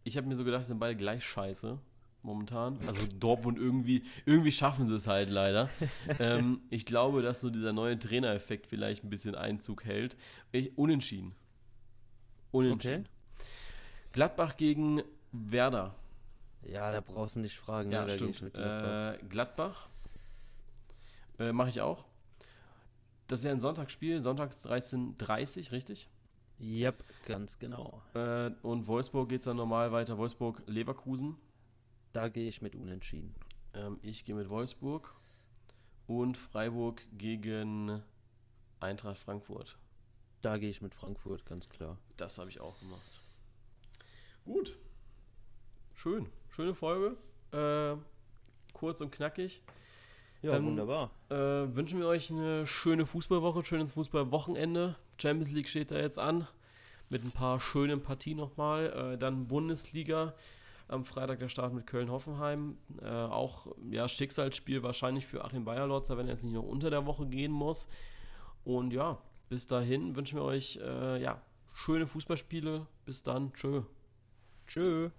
ich habe mir so gedacht, sind beide gleich scheiße momentan. Also Dortmund irgendwie, irgendwie schaffen sie es halt leider. ähm, ich glaube, dass so dieser neue Trainereffekt vielleicht ein bisschen Einzug hält. Ich, unentschieden. Unentschieden. Gladbach gegen Werder. Ja, da brauchst du nicht fragen. Ja, ne? Stimmt. Gladbach. Äh, Gladbach. Äh, Mache ich auch. Das ist ja ein Sonntagsspiel, Sonntags 13.30 richtig? Yep, ganz genau. Äh, und Wolfsburg geht es dann normal weiter. Wolfsburg-Leverkusen. Da gehe ich mit Unentschieden. Ähm, ich gehe mit Wolfsburg. Und Freiburg gegen Eintracht Frankfurt. Da gehe ich mit Frankfurt, ganz klar. Das habe ich auch gemacht. Gut. Schön. Schöne Folge. Äh, kurz und knackig. Ja, Dann- wunderbar. Äh, wünschen wir euch eine schöne Fußballwoche, schönes Fußballwochenende. Champions League steht da jetzt an. Mit ein paar schönen Partien nochmal. Äh, dann Bundesliga. Am Freitag der Start mit Köln-Hoffenheim. Äh, auch ja, Schicksalsspiel wahrscheinlich für Achim Bayerlotzer, wenn er jetzt nicht noch unter der Woche gehen muss. Und ja, bis dahin wünschen wir euch äh, ja, schöne Fußballspiele. Bis dann. Tschö. Tschö.